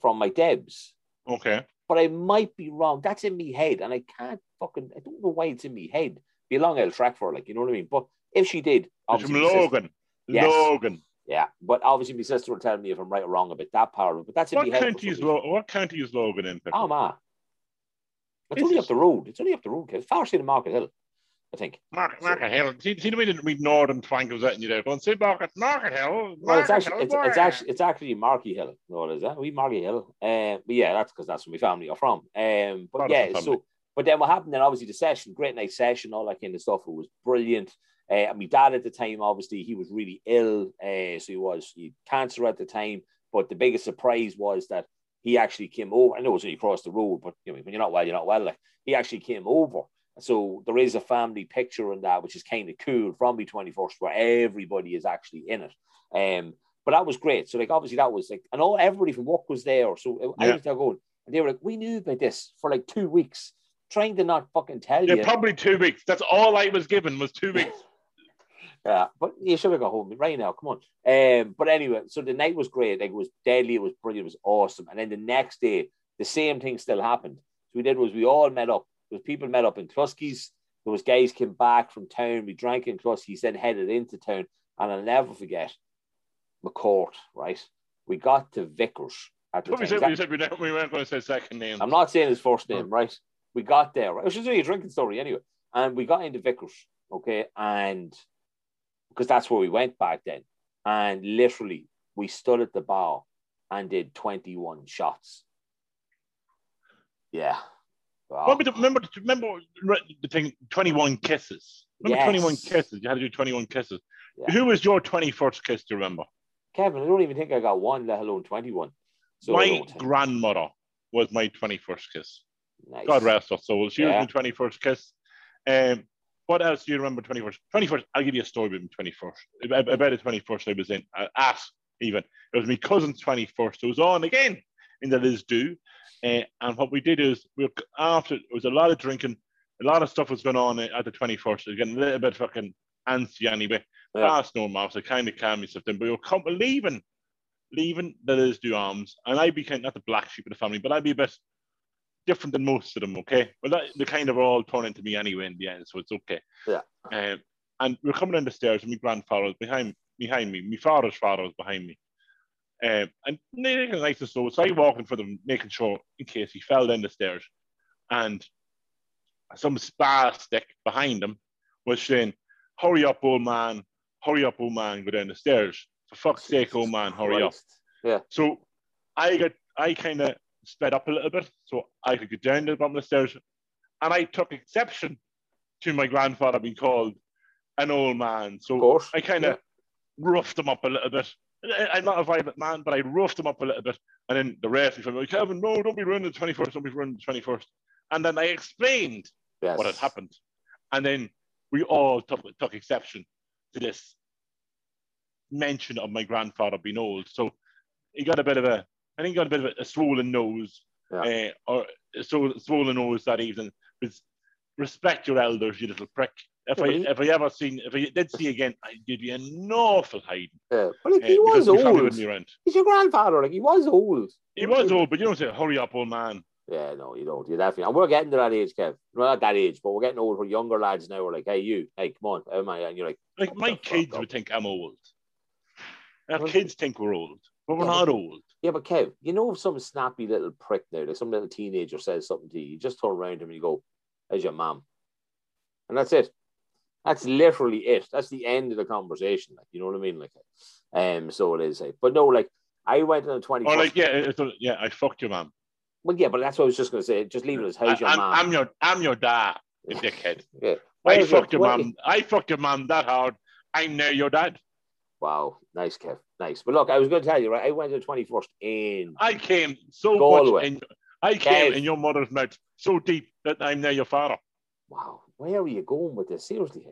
S1: from my Debs
S2: Okay.
S1: but I might be wrong. That's in me head, and I can't fucking. I don't know why it's in me head. Be a long old track for like you know what I mean. But if she did, obviously,
S2: from
S1: my sister-
S2: Lurgan.
S1: Yes.
S2: Lurgan.
S1: yeah. But obviously, my sister will tell me if I'm right or wrong about that part of it. But that's in
S2: What
S1: me
S2: county is. Lo- what county is Lurgan in?
S1: Oh ma, it's only up the road. It's only up the road. It's far to Market Hill, I think.
S2: Market, Market Hill. See, see the way that we northern twang goes at you there. Don't say Market, Market Hill.
S1: Well, it's
S2: Market
S1: actually
S2: Hill,
S1: it's, it's actually it's actually Marky Hill. No, is that we Marky Hill. Um, but yeah, that's because that's where my family are from. Um, but yeah, so but then what happened then? Obviously, the session, great night session, all that kind of stuff. It was brilliant. Uh, and my dad at the time, obviously, he was really ill. Uh, so he was he had cancer at the time. But the biggest surprise was that he actually came over. I know it's only across the road, but you know, when you're not well, you're not well. Like he actually came over. So there is a family picture in that, which is kind of cool from the 21st, where everybody is actually in it. Um, but that was great. So like obviously that was like, and all everybody from work was there. So I was there going, and they were like, we knew about this for like two weeks, trying to not fucking tell
S2: Yeah,
S1: you.
S2: probably two weeks. That's all I was given was two weeks.
S1: Yeah, but you should have got home right now. Come on. Um, but anyway, so the night was great. Like it was deadly. It was brilliant. It was awesome. And then the next day, the same thing still happened. So we did was we all met up. There was people met up in Kluskey's. There was guys came back from town. We drank in Kluskey's, then headed into town. And I'll never forget McCourt. Right, we got to Vickers at the
S2: What we
S1: time.
S2: said, we said we weren't going to say second name.
S1: I'm not saying his first name, right? We got there, right? It was just only a drinking story anyway. And we got into Vickers, okay? And because that's where we went back then. And literally, we stood at the bar and did 21 shots. Yeah. Wow.
S2: Remember, remember, remember the thing, 21 kisses. Remember
S1: Yes.
S2: 21 kisses? You had to do 21 kisses.
S1: Yeah.
S2: Who was your 21st kiss, do you remember?
S1: Kevin, I don't even think I got one, let alone 21. So
S2: my grandmother was my 21st kiss.
S1: nice.
S2: God rest her soul. She
S1: Yeah.
S2: was my 21st kiss. Um, what else do you remember 21st? 21st, I'll give you a story about my 21st. About the 21st I was in, uh, at even. It was my cousin's 21st. It was on again in the Lisdoo. Uh, and what we did is, we were, after, it was a lot of drinking, a lot of stuff was going on at the 21st. It was getting a little bit fucking antsy anyway.
S1: Yeah.
S2: That's normal. So kind of calm myself down. But we were come, leaving, leaving the Lisdoo arms. And I became, not the black sheep of the family, but I'd be a bit different than most of them, okay? Well, that, they kind of all turn into me anyway in the end, so it's okay.
S1: Yeah.
S2: Um, and we're coming down the stairs, and my grandfather was behind behind me. My father's father was behind me. Um, and they nice and slow. So I walking for them, making sure in case he fell down the stairs. And some spastic behind him was saying, Hurry up, old man, hurry up, old man, go down the stairs. For fuck's sake, old man, hurry up.
S1: Yeah.
S2: So I got I kind of sped up a little bit so I could get down to the bottom of the stairs. And I took exception to my grandfather being called an old man. So. I kind of roughed him up a little bit. I'm not a violent man, but I roughed him up a little bit. And then the rest of me like, Kevin, no, don't be ruining the 21st, don't be ruining the 21st. And then I explained
S1: Yes.
S2: what had happened. And then we all took, took exception to this mention of my grandfather being old. So he got a bit of a, I think he got a bit of a, a swollen nose,
S1: Yeah.
S2: uh, or so swollen nose that evening. Was respect your elders, you little prick. If
S1: Yeah,
S2: I
S1: he-
S2: if I ever seen if I did see again, I'd give you an awful hiding.
S1: Yeah. But like,
S2: uh,
S1: he was
S2: because my family
S1: old.
S2: wouldn't be around.
S1: He's your grandfather. Like he was old.
S2: He was old, but you don't say, "Hurry up, old man."
S1: Yeah, no, you don't. You definitely. And we're getting to that age, Kev. We're not that age, but we're getting old. We're younger lads now. We're like, hey, you, hey, come on, am I? And you're like,
S2: Like my kids would think I'm old. Our kids think we're old, but we're
S1: Yeah,
S2: not old.
S1: Yeah, but Kev, you know, if some snappy little prick there, like some little teenager says something to you, you just turn around him and you go, "There's your mom," and that's it. That's literally it. That's the end of the conversation. Like, you know what I mean? Like, um, so it is. Like, but no, like, I went on the twenty.
S2: Or like, yeah, it's a- yeah, I fucked your mom.
S1: well, yeah, but that's what I was just going to say. Just leave it as how's your
S2: I, am
S1: mom?
S2: I'm your, I'm your dad, you dickhead.
S1: yeah.
S2: I
S1: your-
S2: fucked your
S1: where-
S2: mom. I fucked your mom that hard. I'm now your dad.
S1: Wow, nice, Kev. Nice. But look, I was going to tell you, right? I went to the 21st in.
S2: I came so
S1: Galway.
S2: much in. I came
S1: Kev.
S2: in your mother's mouth so deep that I'm now your father.
S1: Wow, where are you going with this? Seriously,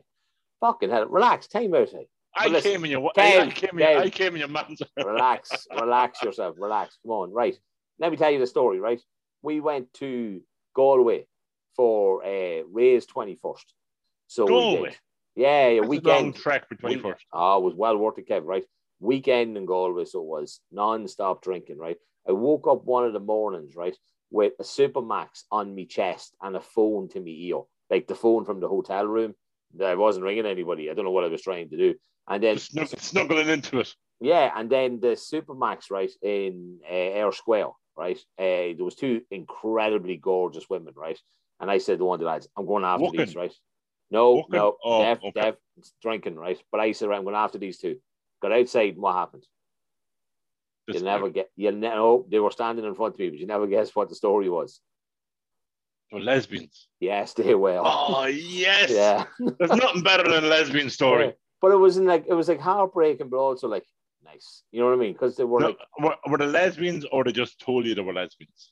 S1: fucking hell. Relax. Time out, hey.
S2: I
S1: listen,
S2: came in your.
S1: Kev,
S2: I came in.
S1: Kev.
S2: I came in your mom's.
S1: Relax. relax yourself. Relax. Come on. Right. Let me tell you the story, right? We went to Galway for uh, Ray's 21st. So
S2: Galway?
S1: Yeah, yeah,
S2: That's a long
S1: weekend.
S2: trek for
S1: We-
S2: 21st.
S1: Oh, it was well worth it, Kev, right? Weekend in Galway, so it was non-stop drinking, right? I woke up one of the mornings, right, with a Supermax on me chest and a phone to me ear, like the phone from the hotel room. I wasn't ringing anybody. I don't know what I was trying to do. And then,
S2: snug- snuggling into it.
S1: yeah, and then the Supermax, right, in uh, Eyre Square, right? Uh, there was two incredibly gorgeous women, right? And I said to one of the lads, I'm going after
S2: Walking?
S1: these, right? No,
S2: Walking?
S1: no,
S2: Oh,
S1: Dev,
S2: okay.
S1: Dev, drinking, right? But I said, I'm going after these two. Got outside, what happened?
S2: Just
S1: You'll never get, you'll ne- oh, they were standing in front of me, but you never guess what the story was.
S2: For lesbians.
S1: Yeah, stay away.
S2: Oh yes.
S1: yeah.
S2: There's nothing better than a lesbian story.
S1: But it wasn't like, it was like heartbreaking, but also like, nice. You know what I mean? Because they were
S2: No,
S1: like,
S2: were, were they lesbians or they just told you they were lesbians?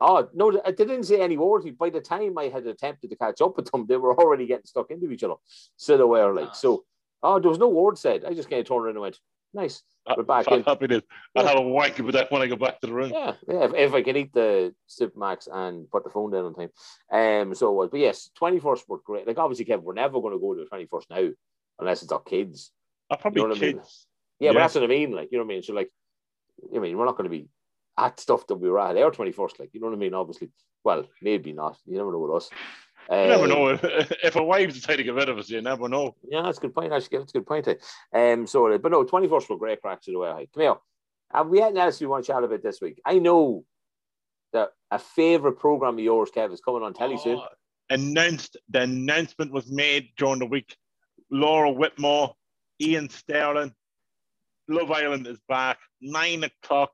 S1: oh no, they didn't say any words. By the time I had attempted to catch up with them, they were already getting stuck into each other. So they were like, so oh, there was no word said. I just kind of turned around and went, nice. We're back in.
S2: Happy days. I'll
S1: Yeah.
S2: have a wank with that when I go back to the room.
S1: Yeah, yeah. If, if I can eat the Supermax and put the phone down on time. Um, so it was. But yes, 21st were great. Like obviously, Kevin, we're never going to go to the 21st now unless it's our kids.
S2: I'll probably
S1: You know what I mean?
S2: kids.
S1: Yeah, but that's what I mean. Like, you know what I mean? So like, I mean, we're not going to be at stuff that we were at our 21st. Like, you know what I mean? Obviously, well, maybe not. You never know with us.
S2: You never
S1: Um,
S2: know. If a wife decide to get rid of us, you never know.
S1: Yeah, that's a good point. Actually, that's a good point. eh? Um, so, but no, 21st were great cracks the way. Come here. Have we anything else we want to chat about this week? I know that a favorite program of yours, Kev, is coming on telly soon.
S2: Oh, announced the announcement was made during the week. Laura Whitmore, Iain Stirling, Love Island is back nine o'clock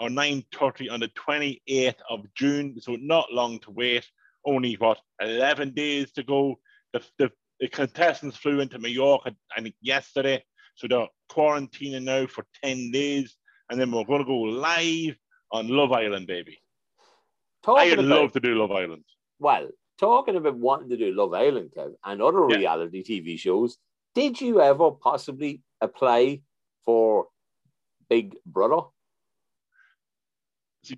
S2: or nine thirty on the twenty eighth of June. So not long to wait. Only what eleven days to go. The, the, the contestants flew into New York, I think yesterday. So they're quarantining now for ten days, and then we're going to go live on Love Island, baby.
S1: Talking
S2: I'd
S1: about,
S2: love to do Love Island.
S1: well, talking about wanting to do Love Island, Kev, and other
S2: Yeah.
S1: reality TV shows, did you ever possibly apply for Big Brother?
S2: See,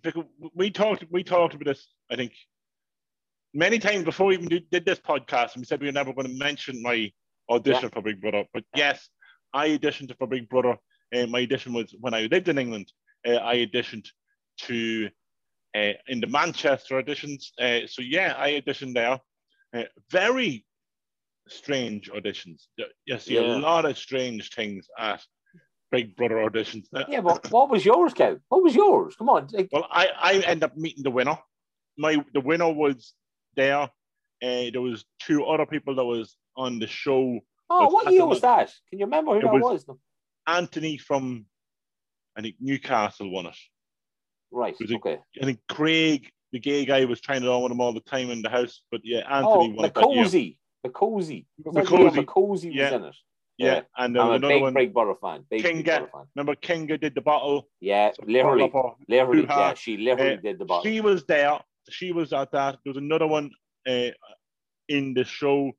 S2: we talked we talked about this, I think, many times before we even did, did this podcast, and we said we were never going to mention my audition for Big Brother. But yes, I auditioned for Big Brother. And my audition was when I lived in England. Uh, I auditioned to uh, in the Manchester auditions. Uh, so yeah, I auditioned there. Uh, very strange auditions. You see
S1: Yeah.
S2: a lot of strange things at Big Brother auditions. Uh,
S1: Yeah, but what was yours, Kev? What was yours? Come on.
S2: Well, I, I end up meeting the winner. My the winner was there. Uh, there was two other people that was on the show.
S1: oh, what
S2: at
S1: year was that? Can you remember who
S2: It
S1: that
S2: was-
S1: was?
S2: Anthony from, I think Newcastle won it.
S1: Right.
S2: It-
S1: Okay.
S2: I think Craig, the gay guy, was trying to on with him all the time in the house. But yeah,
S1: Oh,
S2: Anthony won it that year.
S1: Makosi. Makosi.
S2: Makosi.
S1: Makosi was
S2: Yeah.
S1: in it.
S2: Yeah, and there
S1: I'm
S2: was
S1: a
S2: another
S1: big
S2: one.
S1: Big Brother fan. Big, big
S2: Kinga.
S1: Brother fan.
S2: Remember, Kinga did the bottle.
S1: Yeah, literally, literally, yeah, she literally
S2: Uh,
S1: did the bottle.
S2: She was there. She was at that. There was another one uh, in the show.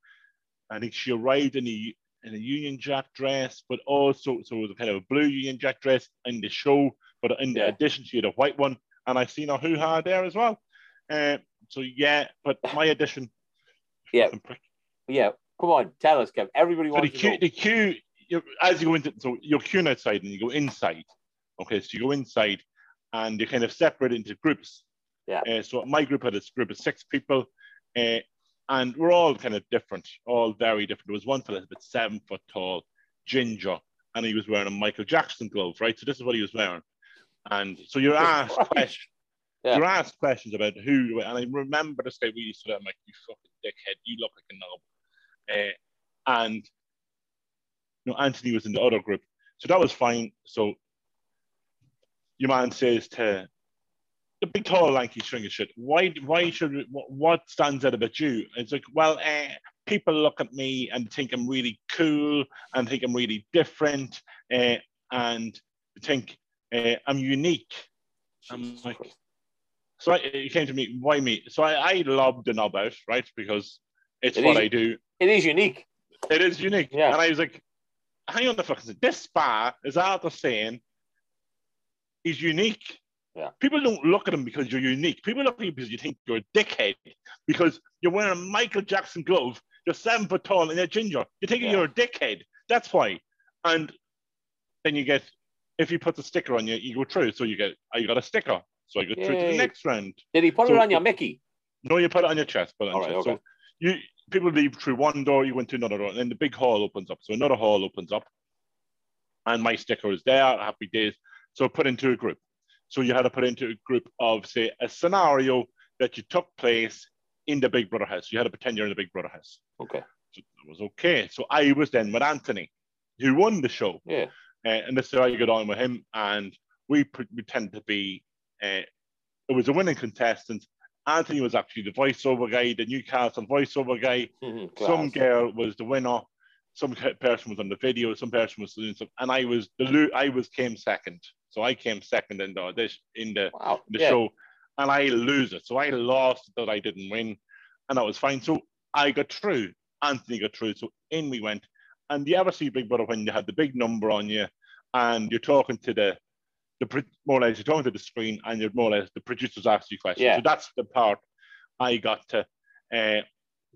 S2: I think she arrived in a in a Union Jack dress, but also so it was a kind of a blue Union Jack dress in the show. But in
S1: Yeah.
S2: addition, she had a white one, and I've seen her hoo ha there as well. Uh, so yeah, but my audition.
S1: Yeah. Yeah, come on, tell us, Kev. Everybody
S2: So the
S1: wants to
S2: queue, the queue, as you go into, so you're queuing outside and you go inside. Okay, so you go inside and you kind of separate into groups.
S1: Yeah.
S2: Uh, so my group had a group of six people, uh, and we're all kind of different, all very different. There was one fella about seven foot tall, ginger, and he was wearing a Michael Jackson glove, right? So this is what he was wearing. And so you're asked questions.
S1: Yeah.
S2: You're asked questions about who, and I remember this guy really stood out. I'm like, you fucking dickhead, you look like a knob. Uh, and you know, Anthony was in the other group, so that was fine. So your man says to the big, tall, lanky string of shit, why, why should, we- what, stands out about you? It's like, well, uh, people look at me and think I'm really cool and think I'm really different, uh, and think uh, I'm unique. I'm like- So I, he came to me, why me? So I, I lobbed the knob out, right? Because it's
S1: It
S2: what
S1: is-
S2: I do.
S1: It is unique.
S2: It is unique.
S1: Yeah.
S2: And I was like, hang on the fucking. This spa is after saying is unique.
S1: Yeah.
S2: People don't look at them because you're unique. People look at you because you think you're a dickhead because you're wearing a Michael Jackson glove, you're seven foot tall and you're ginger. You think
S1: Yeah.
S2: you're a dickhead. That's why. And then you get, if he puts a sticker on you, you go through. So you get, oh, you got a sticker. So I go through to the next round.
S1: Did he put
S2: So-
S1: it on your Mickey?
S2: No, you put it on your chest. Put it on
S1: All
S2: your chest.
S1: okay.
S2: So you people leave through one door, you went to another door, and then the big hall opens up. So another hall opens up, and my sticker is there. Happy days. So put into a group. So you had to put into a group of say a scenario that you took place in the Big Brother house. You had to pretend you're in the Big Brother house.
S1: Okay.
S2: So it was okay. So I was then with Anthony, who won the show.
S1: Yeah.
S2: Uh, and this is how I got on with him. And we pre- pretended to be, uh, it was a winning contestant. Anthony was actually the voiceover guy, the Newcastle voiceover guy.
S1: Mhm,
S2: Some girl was the winner. some person was on the video, some person was doing something, and I was the I was came second. So I came second in the this in the
S1: Wow.
S2: the
S1: yeah.
S2: show, and I lose it. So I lost that I didn't win, and that was fine. So I got through. Anthony got through. So in we went. And you ever see Big Brother when you had the big number on you, and you're talking to the the more or less you're talking to the screen, and you're more or less the producers ask you questions.
S1: Yeah.
S2: So that's the part I got to uh,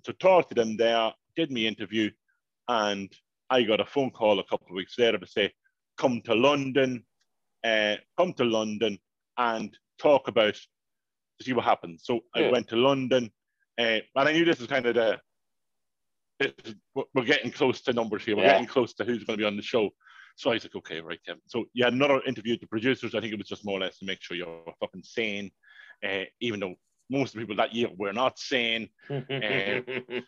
S2: to talk to them there. Did me interview, and I got a phone call a couple of weeks later to say, "Come to London, uh, come to London, and talk about to see what happens." So I went to London, uh, and I knew this was kind of the is- we're- getting close to numbers here. We're
S1: Yeah.
S2: getting close to who's going to be on the show. So I was like, okay, right, Kevin. So you had another interview with the producers. I think it was just more or less to make sure you're fucking sane, uh, even though most of the people that year were not sane.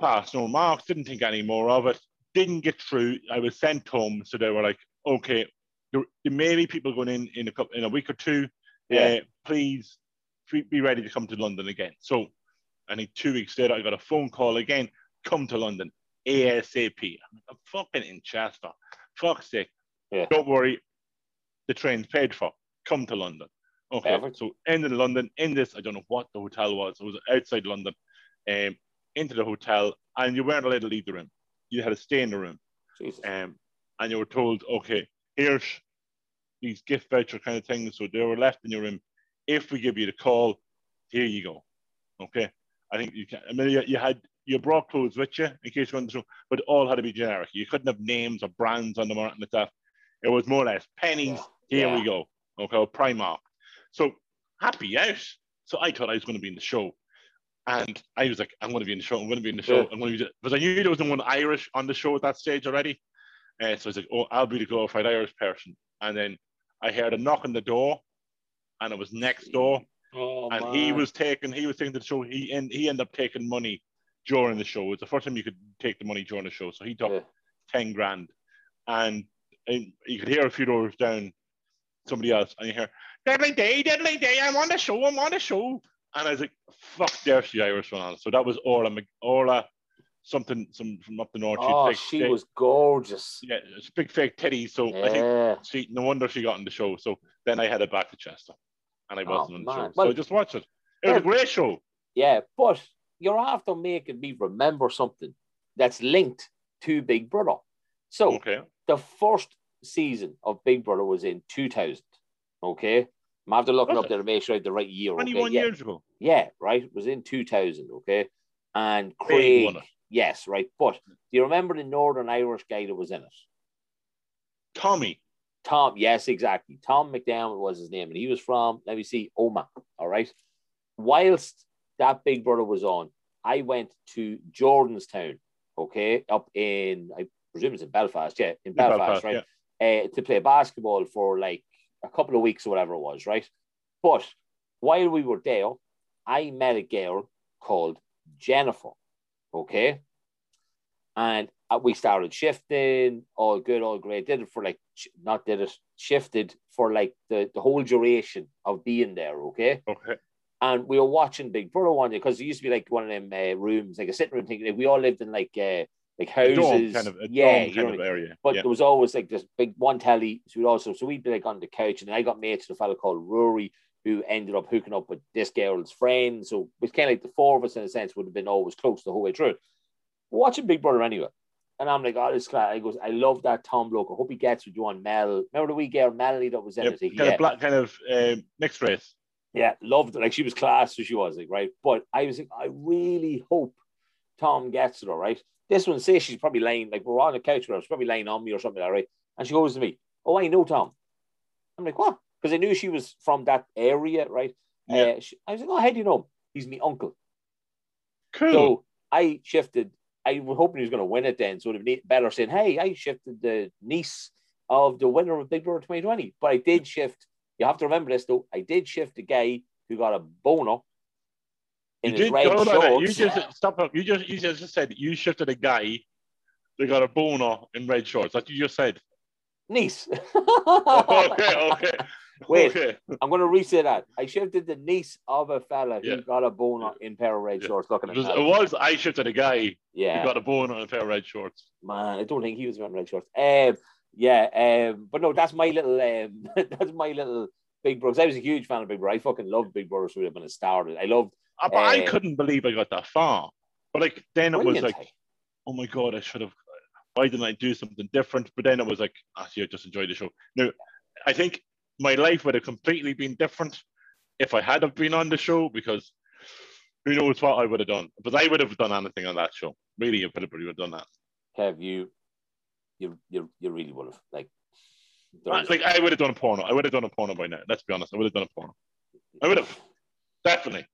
S2: Passed no marks, didn't think any more of it. Didn't get through. I was sent home. So they were like, okay, there, there may be people going in in a, couple, in a week or two.
S1: Yeah.
S2: Uh, please be- ready to come to London again. So I think two weeks later, I got a phone call again. Come to London ASAP. I'm fucking in Chester. Fuck's sake.
S1: Yeah.
S2: Don't worry. The train's paid for. Come to London. Okay. So ended in London. In this, I don't know what the hotel was. It was outside London. Um, into the hotel, and you weren't allowed to leave the room. You had to stay in the room.
S1: Jesus.
S2: Um, and you were told, okay, here's these gift voucher kind of things. So they were left in your room. If we give you the call, here you go. Okay. I think you can. I mean, you, you had you brought clothes with you in case you went to, but all had to be generic. You couldn't have names or brands on them or anything like that. It was more or less pennies. Here
S1: Yeah.
S2: we go. Okay, or Primark. So happy out. So I thought I was going to be in the show. And I was like, I'm going to be in the show. I'm going to be in the show.
S1: Yeah.
S2: I'm going to be because I knew there was no one Irish on the show at that stage already. Uh, so I was like, oh, I'll be the glorified Irish person. And then I heard a knock on the door, and it was next door.
S1: Oh,
S2: and he was taking, he was taking the show. He and he ended up taking money during the show. It was the first time you could take the money during the show. So he took
S1: Yeah.
S2: ten grand, and, and you could hear a few doors down somebody else, and you hear "Deadly Day, Deadly Day, I'm on the show, I'm on the show," and I was like, "Fuck, there's the Irish one on." So that was Orla, Orla, something, some from up the north.
S1: Oh, she was gorgeous.
S2: yeah, it's a big fake titty. So I think she, no wonder she got on the show. So then I headed back to Chester, and I
S1: Oh,
S2: wasn't on the show.
S1: man.
S2: So I just watch it. It was a great show.
S1: Yeah, but you're after making me remember something that's linked to Big Brother. So
S2: Okay,
S1: the first season of Big Brother was in 2000. Okay. I'm after looking
S2: Was
S1: up
S2: it?
S1: there to make sure I had the right year. Okay?
S2: twenty-one
S1: yeah.
S2: years ago.
S1: Yeah, right. It was in 2000. Okay. And
S2: Craig
S1: Craig,
S2: it.
S1: Yes, right. But do you remember the Northern Irish guy that was in it?
S2: Tommy.
S1: Tom, yes, exactly. Tom McDermott was his name, and he was from, let me see, Omagh. All right. Whilst that Big Brother was on, I went to Jordanstown, okay, up in, I presume it's in Belfast, yeah, in Belfast, right, uh, to play basketball for like a couple of weeks or whatever it was, right? But while we were there, I met a girl called Jennifer, okay? And uh, we started shifting, all good, all great. Did it for like, not did it, shifted for like the, the whole duration of being there, okay?
S2: Okay.
S1: And we were watching Big Brother one day because it used to be like one of them uh, rooms, like a sitting room thing. Like, we all lived in like uh, like houses,
S2: kind of, a
S1: yeah, you know
S2: kind of area.
S1: But
S2: yeah.
S1: there was always like this big one telly. So we'd also so we'd be like on the couch, and then I got mates with a fellow called Rory who ended up hooking up with this girl's friend. So it was kind of like the four of us in a sense would have been always close the whole way through. Watching Big Brother anyway. And I'm like, oh, this guy. I goes, I love that Tom bloke. I hope he gets with you on Mel. Remember the wee girl Melanie that was in
S2: yeah,
S1: it?
S2: kind
S1: Yeah,
S2: of black, kind of um, mixed race.
S1: yeah, loved it. Like she was class, so she was like, right. But I was like, I really hope Tom gets it, all right. This one says she's probably laying, like we're on the couch with her, she's probably laying on me or something, like all right. And she goes to me, Oh, I know Tom. I'm like, what? Because I knew she was from that area, right?
S2: Yeah.
S1: Uh, she, I was like, Oh, how do you know him? He's my uncle.
S2: Cool.
S1: So I shifted. I was hoping he was going to win it then. So it'd be better saying, "Hey, I shifted the niece of the winner of Big Brother 2020." But I did shift. You have to remember this though. I did shift the guy who got a boner in
S2: you
S1: his
S2: did.
S1: red
S2: on, you just stop. up. You just you just said you shifted a guy that got a boner in red shorts. That you just said.
S1: niece.
S2: okay, okay.
S1: Wait,
S2: Okay.
S1: I'm going to re-say that. I shifted the niece of a fella
S2: Yeah.
S1: who got a bone in pair of red
S2: Yeah.
S1: shorts looking
S2: It
S1: at
S2: was, it was I shifted a guy
S1: Yeah,
S2: who got a bone on a pair of red shorts.
S1: man, I don't think he was wearing red shorts. Um, yeah, um, but no, that's my little, um, that's my little Big Brother. I was a huge fan of Big Brother. I fucking loved Big Brother Sweden when it started. I loved.
S2: Uh, But I
S1: Eh.
S2: couldn't believe I got that far. But like then it was like, oh my god, I should have. Why didn't I do something different? But then it was like, actually, I just enjoyed the show. Now, I think my life would have completely been different if I had have been on the show because who knows what I would have done. But I would have done anything on that show. Really, I would have, would have done that.
S1: Have you, you, you, you really would have like.
S2: Like I would have done a porno. I would have done a porno by now. Let's be honest. I would have done a porno. I would have definitely.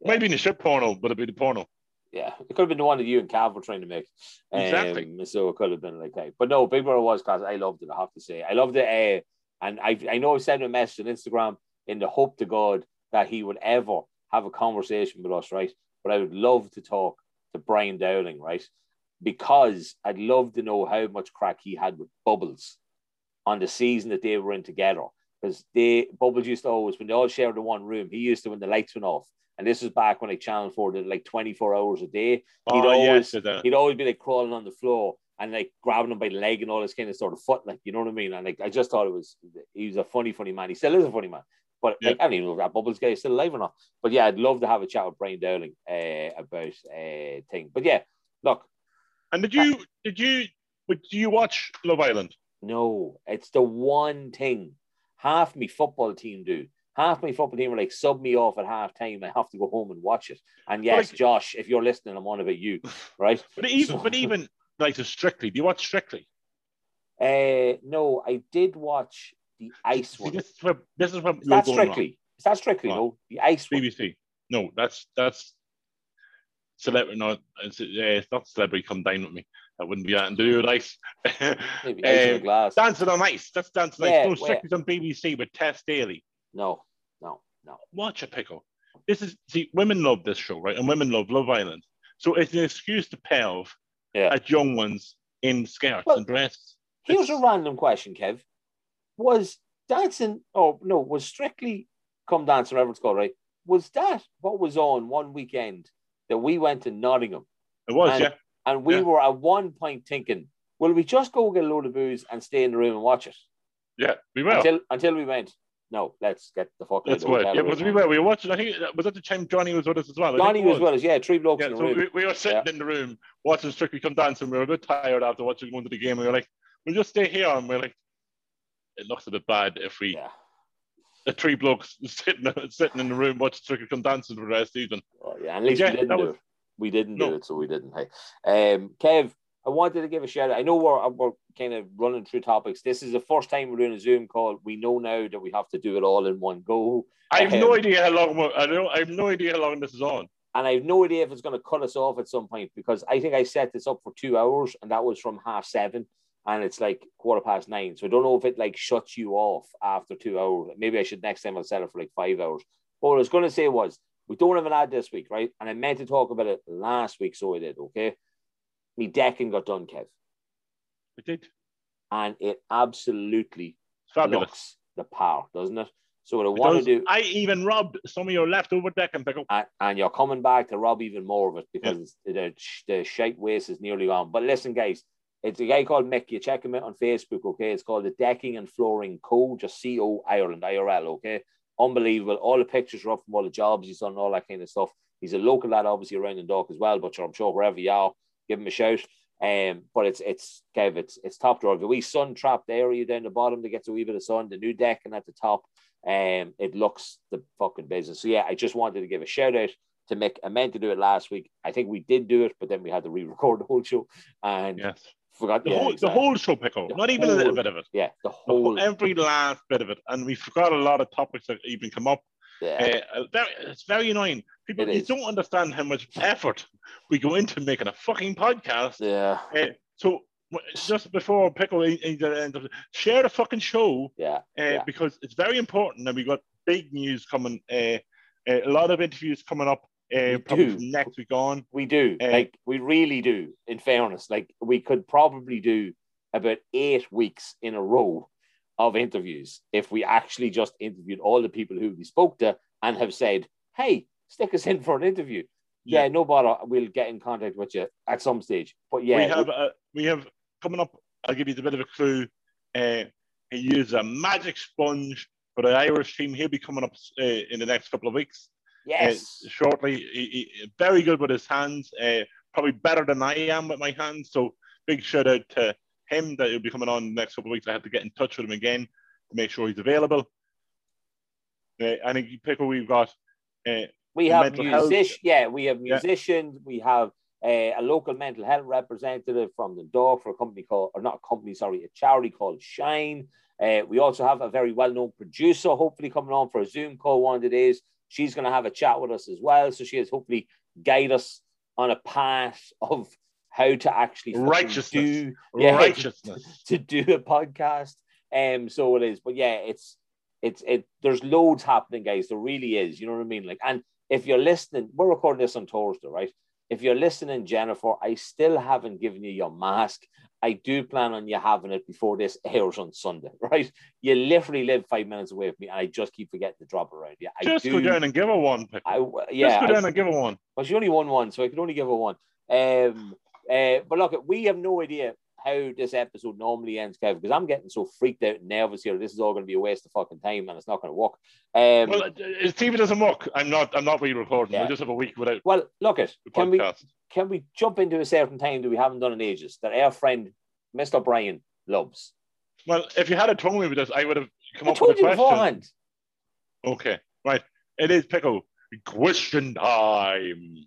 S1: Yeah.
S2: Maybe in a ship porno, but it'd be the porno.
S1: Yeah, it could have been the one that you and Cav were trying to make.
S2: Exactly.
S1: Um, so it could have been like that. But no, Big Brother was class. I loved it, I have to say. I loved it. Uh, and I I know I sent him a message on Instagram in the hope to God that he would ever have a conversation with us, right? But I would love to talk to Brian Dowling, right? Because I'd love to know how much crack he had with Bubbles on the season that they were in together. Because they Bubbles used to always, when they all shared the one room, he used to when the lights went off. And this was back when I Channel 4 did like 24 hours a day. He'd
S2: oh,
S1: always-
S2: yes,
S1: He'd always be like crawling on the floor and like grabbing him by the leg and all this kind of sort of foot, like you know what I mean. And like I just thought it was he was a funny, funny man. He still is a funny man. But like I don't even know if that Bubbles guy is still alive or not. But yeah, I'd love to have a chat with Brian Dowling uh, about uh thing. But yeah, look,
S2: And did you did you but do you watch Love Island?
S1: no, it's the one thing half me football team do. Half my football team are like sub me off at half time. I have to go home and watch it. And yes,
S2: like-
S1: Josh, if you're listening, I'm on about you, right?
S2: But even
S1: So-
S2: but even like the Strictly, do you watch Strictly?
S1: Uh no, I did watch the ice
S2: See,
S1: one.
S2: this is where this is where
S1: Is
S2: you're
S1: that
S2: going wrong.
S1: strictly? Is that strictly? No, the ice one.
S2: BBC. No, that's that's celebrity. No, it's, uh, it's not celebrity. Come down with me. That wouldn't be anything to do with ice.
S1: Maybe ice
S2: Uh,
S1: glass.
S2: Dancing on Ice. That's Dancing on
S1: Yeah,
S2: Ice. No. Strictly's on BBC with Tess Daly.
S1: No, no, no.
S2: Watch a Pickle. This is see, women love this show, right? And women love Love Island. So it's an excuse to pelve
S1: Yeah.
S2: at young ones in skirts
S1: Well,
S2: and dresses.
S1: Here's a random question, Kev. Was dancing? Oh no, was strictly come dancing? Whatever it's called, right? Was that what was on one weekend that we went to Nottingham
S2: It was,
S1: and-
S2: yeah.
S1: and we
S2: Yeah.
S1: were at one point thinking, will we just go get a load of booze and stay in the room and watch it
S2: Yeah, we were.
S1: until until we went? No, let's get the fuck. out
S2: That's
S1: of hotel
S2: Yeah, was we were. We were watching. I think was at the time Johnny was with us as well. I
S1: Johnny was well as yeah, three blokes
S2: Yeah,
S1: in the
S2: so
S1: room.
S2: we, we were sitting in the room watching Strictly Come Dancing. We were a bit tired after watching going to the game. We were like, we'll just stay here. And we're like, it looks a bit bad if we
S1: yeah.
S2: the three blokes sitting sitting in the room watching Strictly Come Dancing for the rest of the season.
S1: Oh, yeah, at least
S2: Yeah,
S1: we didn't
S2: that
S1: do
S2: was-
S1: it. We didn't do it, so we didn't. Hey, um, Kev, I wanted to give a shout out. I know we're we're kind of running through topics. This is the first time we're doing a Zoom call. We know now that we have to do it all in one go,
S2: I have no
S1: Um,
S2: idea how long. I know. I have no idea how long this is on.
S1: and I have no idea if it's going to cut us off at some point because I think I set this up for two hours, and that was from half seven, and it's like quarter past nine. So I don't know if it like shuts you off after two hours. Maybe I should next time I'll set it for like five hours. But what I was going to say was we don't have an ad this week, right? And I meant to talk about it last week, so I did. Okay, me decking got done, Kev,
S2: We did.
S1: and it absolutely
S2: Fabulous.
S1: looks the power, doesn't it? So what I want to do,
S2: I even robbed some of your leftover deck and pick up.
S1: and, and you're coming back to rob even more of it because the the shite waste is nearly gone. But listen, guys, it's a guy called Mick. You check him out on Facebook, okay? It's called the Decking and Flooring Co. Just C O Ireland IRL, okay? Unbelievable. All the pictures are up from all the jobs he's done, all that kind of stuff. He's a local lad, obviously around the Dock as well, but I'm sure wherever you are, give him a shout. Um, but it's it's Kev, it's it's top drawer. The wee sun trapped area down the bottom that gets a wee bit of sun, the new deck and at the top. Um, it looks the fucking business. So yeah, I just wanted to give a shout out to Mick. I meant to do it last week. I think we did do it, but then we had to re-record the whole show and
S2: Yes.
S1: forgot
S2: The
S1: yeah,
S2: whole
S1: exactly.
S2: the whole show pickle.
S1: The
S2: Not even a little bit of it.
S1: yeah, the
S2: The whole,
S1: whole
S2: every last bit of it, and we forgot a lot of topics that even come up.
S1: Yeah,
S2: Uh, very, it's very annoying. People,
S1: It
S2: you
S1: is.
S2: don't understand how much effort we go into making a fucking podcast.
S1: yeah,
S2: Uh, so just before Pickle uh, uh, share the fucking show
S1: yeah,
S2: uh,
S1: Yeah.
S2: because it's very important, and we got big news coming. Uh, uh, a lot of interviews coming up. Uh, probably
S1: do.
S2: from next week on.
S1: we do.
S2: Uh,
S1: like we really do. In fairness, like we could probably do about eight weeks in a row of interviews if we actually just interviewed all the people who we spoke to and have said, hey, stick us in for an interview. Yeah,
S2: Yeah.
S1: no bother. We'll get in contact with you at some stage. But yeah,
S2: we have uh, we have coming up. I'll give you a bit of a clue. Uh, he used a magic sponge for the Irish team. He'll be coming up uh, in the next couple of weeks.
S1: yes.
S2: uh, shortly. He, he- very good with his hands. Uh, probably better than I am with my hands. So big shout out to him that he'll be coming on the next couple of weeks. I have to get in touch with him again to make sure he's available. Uh, and in Pickle, we've got uh,
S1: we have musicians. Yeah, we have
S2: Yeah.
S1: musicians. We have uh, a local mental health representative from the dog for a company called, or not a company, sorry, a charity called Shine. Uh, we also have a very well-known producer, hopefully coming on for a Zoom call one of the days. She's going to have a chat with us as well, so she has hopefully guide us on a path of how to actually
S2: Righteousness.
S1: do Yeah.
S2: righteousness.
S1: to do a podcast. Um, so it is, but yeah, it's it's it. There's loads happening, guys. There really is. You know what I mean? Like, and if you're listening, we're recording this on Thursday, right? If you're listening, Jennifer, I still haven't given you your mask. I do plan on you having it before this airs on Sunday, right? You literally live five minutes away from me, and I just keep forgetting to drop around you. I
S2: Just
S1: do.
S2: go down and give her one.
S1: I yeah.
S2: Just go
S1: I-
S2: down and give her one.
S1: well, she only won one, so I could only give her one. Um, uh, but look, we have no idea how this episode normally ends, Kev, because I'm getting so freaked out and nervous here. This is all going to be a waste of fucking time, and it's not going to work. Um,
S2: Well, if TV doesn't work, I'm not. I'm not re-recording.
S1: Yeah.
S2: We'll just have a week without
S1: well, look it. Can we can we jump into a certain time that we haven't done in ages that our friend Mr. Brian loves?
S2: Well, if you had told me with this, I would have come
S1: I
S2: up with a
S1: you
S2: question.
S1: beforehand.
S2: Okay, right. It is pickle question time.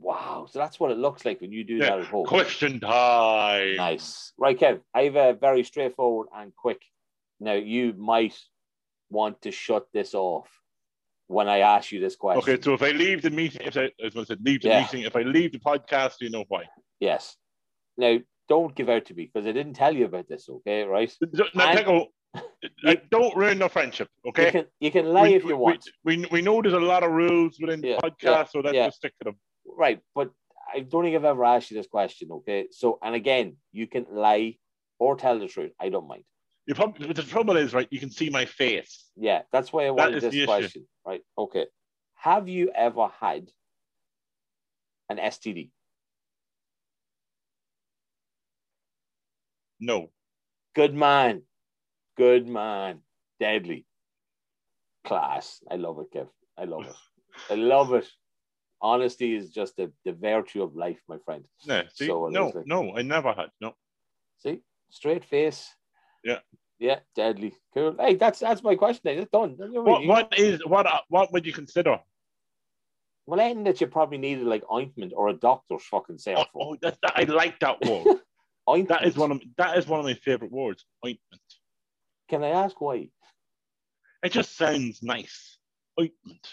S1: Wow, so that's what it looks like when you do
S2: Yeah,
S1: that at home.
S2: Question time.
S1: Nice. Right, Kev, I have a very straightforward and quick. Now, you might want to shut this off when I ask you this question.
S2: Okay, so if I leave the meeting, if I, I was going to say leave the
S1: Yeah.
S2: meeting, if I leave the podcast, you know why.
S1: Yes. Now, don't give out to me because I didn't tell you about this, okay? Right?
S2: Now,
S1: And-
S2: Pickle, don't ruin the friendship, okay?
S1: You, can, you can lie
S2: we,
S1: if you
S2: we-
S1: want.
S2: We, we, know there's a lot of rules within the
S1: Yeah,
S2: podcast,
S1: yeah,
S2: so let's just stick to them.
S1: Right. But I don't think I've ever asked you this question, okay? So, and again, you can lie or tell the truth. I don't mind.
S2: The, problem, the trouble is, right, you can see my face.
S1: Yeah, that's why I wanted this question. Right. Okay. Have you ever had an STD?
S2: No.
S1: Good man. Good man. Deadly. Class. I love it, Kev. I love it. I love it. Honesty is just the, the virtue of life, my friend.
S2: No, see,
S1: So
S2: no,
S1: like-
S2: no, I never had. No.
S1: See? Straight face.
S2: Yeah.
S1: Yeah, deadly. Cool. Hey, that's that's my question. then. It's done.
S2: What, what is what? uh, What would you consider?
S1: Well, anything that you probably needed like ointment or a doctor's fucking
S2: Oh,
S1: self.
S2: oh, that, that, I like that word.
S1: ointment.
S2: that is one of that is one of my favorite words. Ointment.
S1: Can I ask why?
S2: It just sounds nice. Ointment.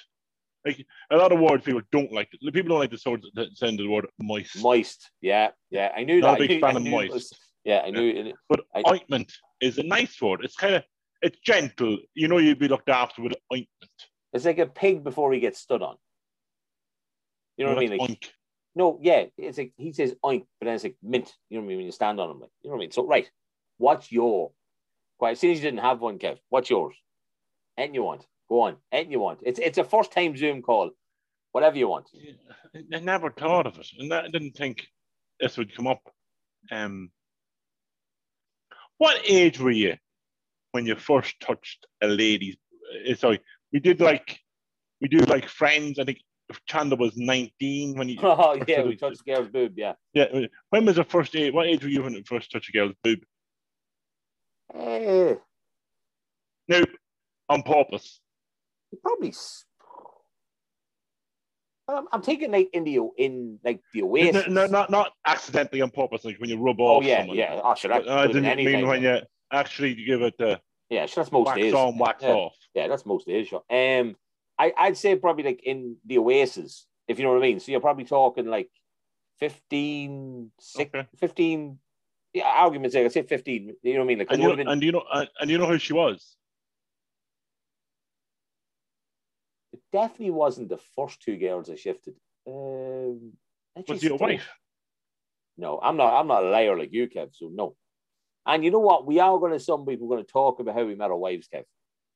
S2: Like a lot of words people don't like. People don't like the sort the sound of the word moist.
S1: Moist. Yeah, yeah. I knew that.
S2: Not
S1: that.
S2: a big
S1: I knew,
S2: fan
S1: I
S2: of
S1: knew it
S2: moist.
S1: was- yeah, I knew it.
S2: But
S1: I-
S2: ointment is a nice word. It's kind of it's gentle. You know, you'd be looked after with ointment.
S1: It's like a pig before he gets stood on. You know what I mean? Like,
S2: oink.
S1: no, yeah, it's like he says oink, but then it's like mint. You know what I mean? When you stand on him, like, you know what I mean? So, right, what's your? Quite since you didn't have one, Kev. What's yours? And you want? Go on. Anything you want? It's it's a first time Zoom call. Whatever you want.
S2: I never thought of it, and I didn't think this would come up. Um, what age were you when you first touched a lady's? uh, Sorry, we did like we do like friends. I think Chandler was nineteen when you.
S1: Oh yeah, we touched the girl's boob. Yeah.
S2: Yeah, when was the first age? What age were you when you first touched a girl's boob?
S1: Eh,
S2: No, on purpose.
S1: Probably. s- I'm, I'm thinking like in the in like the
S2: No,
S1: Oasis.
S2: no, not not accidentally on purpose, like when you rub off.
S1: Oh yeah,
S2: someone.
S1: yeah. Oh, that
S2: I
S1: could have
S2: didn't mean when you actually give it the
S1: Yeah, sure, that's most
S2: wax
S1: days.
S2: on, wax
S1: yeah.
S2: off.
S1: Yeah, that's most days. Sure. Um, I I'd say probably like in the Oasis, if you know what I mean. So you're probably talking like 15, six,
S2: Okay.
S1: 15 Yeah, argument's I'd say 15. You know what I mean? Like,
S2: And you,
S1: been,
S2: and you know, and, and you know who she was.
S1: It definitely wasn't the first two girls I shifted. Um,
S2: Was your wife?
S1: No, I'm not. I'm not a liar like you, Kev. So no. And you know what? We are going to, some people are going to talk about how we met our wives, Kev.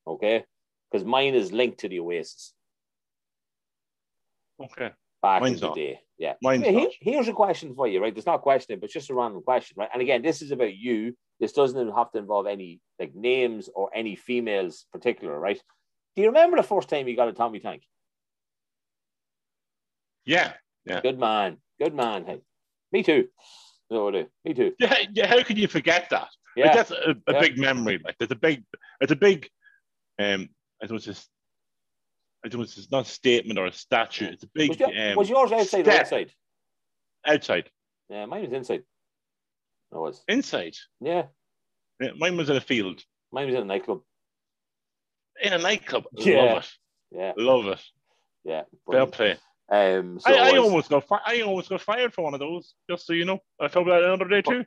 S1: Okay? Because mine is linked to the Oasis
S2: Okay.
S1: back
S2: Mine's
S1: in the
S2: not.
S1: day. Yeah.
S2: Mine's
S1: Here-
S2: not.
S1: here's a question for you, right? There's not a question, but it's just a random question, right? And again, this is about you. This doesn't have to involve any like names or any females particular, right? Do you remember the first time you got a Tommy Tank?
S2: Yeah. Yeah.
S1: Good man. Good man. Hey. Me too. No, I do. Me too.
S2: Yeah, yeah, how can you forget that?
S1: Yeah.
S2: Like that's a, a
S1: Yeah.
S2: big memory. Like there's a big, it's a big, um, I don't know, I don't know, it's not a statement or a statue. It's a big
S1: was, your-
S2: um,
S1: was yours outside or
S2: step.
S1: outside?
S2: outside,
S1: Yeah, mine was inside. It was.
S2: inside.
S1: Yeah.
S2: Yeah, mine was in a field,
S1: Mine was in a nightclub.
S2: In a nightclub.
S1: Yeah.
S2: Love it,
S1: Yeah.
S2: love it.
S1: Yeah.
S2: Fair play.
S1: Um, so
S2: I, I
S1: was-
S2: almost got, fi- I almost got fired for one of those. Just so you know, I told that another day too.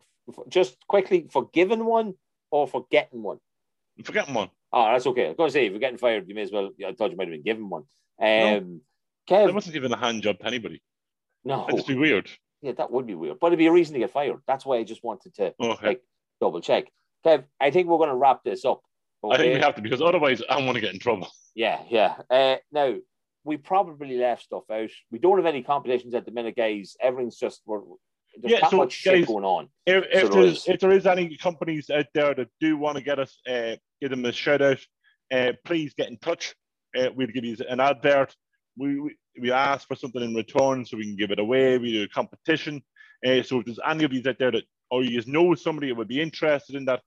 S1: just quickly for giving one or for getting one.
S2: I'm forgetting one.
S1: Oh, that's okay. I was going to say, if you're getting fired, you may as well. I thought you might have been given one. Um,
S2: It
S1: Kev,
S2: wasn't even a hand job to anybody.
S1: no,
S2: That'd be weird.
S1: yeah, that would be weird, but it'd be a reason to get fired. That's why I just wanted to
S2: Okay.
S1: Like, double check. Kev, I think we're going to wrap this up.
S2: I think we have to because otherwise I want to get in trouble.
S1: Yeah, yeah. Uh, now, we probably left stuff out. We don't have any competitions at the minute, guys. Everything's just, we're, there's
S2: Yeah,
S1: that
S2: so,
S1: much shit going on.
S2: If, if,
S1: So
S2: there's, if there is any companies out there that do want to get us, uh, give them a shout out, uh, please get in touch. Uh, we'll give you an advert. We, we we ask for something in return so we can give it away. We do a competition. Uh, so if there's any of you out there that, or you just know somebody that would be interested in that,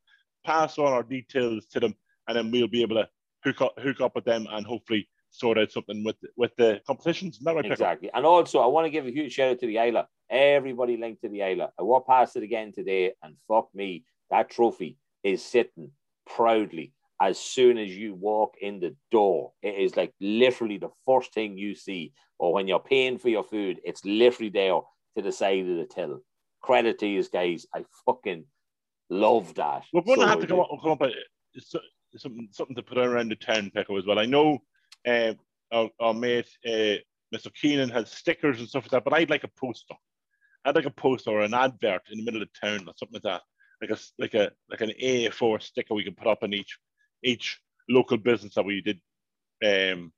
S2: pass on our details to them, and then we'll be able to hook up hook up with them and hopefully sort out something with with the competitions. Isn't that right, Pickle?
S1: Exactly. And also, I want to give a huge shout out to the Isla. Everybody linked to the Isla. I walked past it again today, and fuck me, that trophy is sitting proudly as soon as you walk in the door. It is like literally the first thing you see, or when you're paying for your food, it's literally there to the side of the till. Credit to you guys. I fucking love that.
S2: We're going to have to come up, come up with so- something, something to put around the town, Pecco, as well. I know uh, our, our mate, uh, Mr. Keenan, has stickers and stuff like that, but I'd like a poster. I'd like a poster or an advert in the middle of the town or something like that, like a like a like an A4 sticker we can put up in each each local business that we did. Um,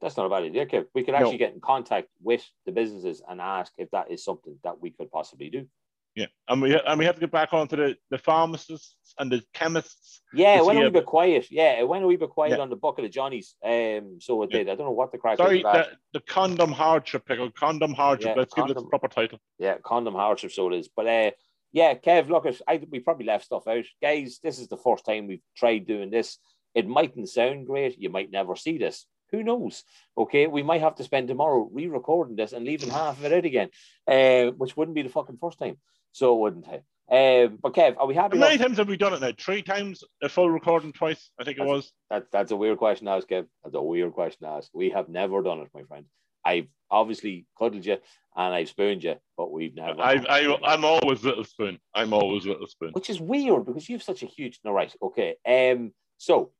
S1: That's not a bad idea, Kev. We could
S2: No.
S1: actually get in contact with the businesses and ask if that is something that we could possibly do.
S2: Yeah, and we and we have to get back onto the the pharmacists and the chemists.
S1: Yeah, it
S2: Is
S1: went a wee bit quiet. Yeah, it went a wee bit quiet
S2: Yeah.
S1: on the bucket of Johnny's. Um, so it
S2: Yeah.
S1: did. I don't know what the crack
S2: Sorry, the, the condom hardship, Pickle, condom hardship.
S1: Yeah,
S2: Let's give it
S1: condom-
S2: its proper title.
S1: Yeah, condom hardship. So it is. But uh, yeah, Kev, look, at I we probably left stuff out, guys. This is the first time we've tried doing this. It mightn't sound great. You might never see this. Who knows? Okay, we might have to spend tomorrow re-recording this and leaving half of it out again, uh, which wouldn't be the fucking first time. So it wouldn't it? Um, but Kev, are we happy?
S2: How many times have we done it now? Three times a full recording, twice. I think it was.
S1: That, that's a weird question to ask, Kev. That's a weird question to ask. We have never done it, my friend. I've obviously cuddled you and I've spooned you, but we've never.
S2: I, I, I'm always little spoon. I'm always little spoon.
S1: which is weird because you have such a huge. No, right, okay. Um, so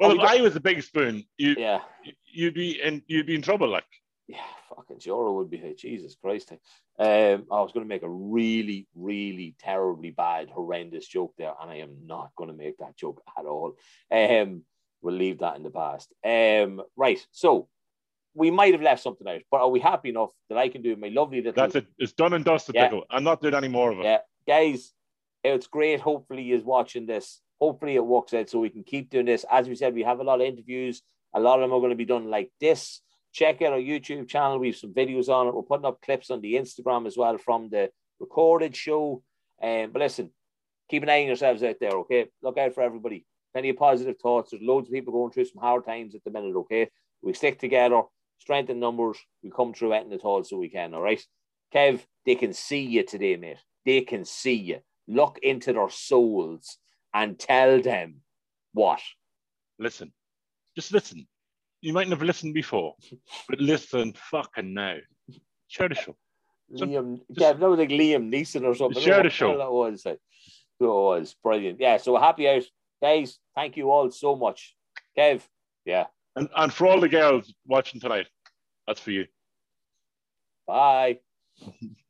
S2: Well,
S1: we
S2: if I was a big spoon, you,
S1: yeah,
S2: you'd be in, you'd be in trouble. Like,
S1: yeah, fucking Joro would be hey, Jesus Christ. Um, I was going to make a really, really terribly bad, horrendous joke there, and I am not going to make that joke at all. Um, we'll leave that in the past. Um, right, so we might have left something out, but are we happy enough that I can do my lovely little
S2: that's it. It's done and dusted.
S1: Yeah.
S2: Pickle. I'm not doing any more of it.
S1: Yeah, guys, it's great. Hopefully, is watching this. Hopefully, it works out so we can keep doing this. As we said, we have a lot of interviews. A lot of them are going to be done like this. Check out our YouTube channel. We have some videos on it. We're putting up clips on the Instagram as well from the recorded show. Um, but listen, keep an eye on yourselves out there, okay? Look out for everybody. Plenty of positive thoughts. There's loads of people going through some hard times at the minute, okay? We stick together, strength in numbers. We come through anything at all so we can, all right? Kev, they can see you today, mate. They can see you. Look into their souls and tell them what.
S2: Listen, just listen. You might never listened before, but listen fucking now. Share the show.
S1: Liam,
S2: just-
S1: Kev, that was like Liam Neeson or something.
S2: Share the show.
S1: That was like. It was brilliant. Yeah, so happy out. Guys, thank you all so much. Kev, yeah,
S2: And, and for all the girls watching tonight, that's for you.
S1: bye.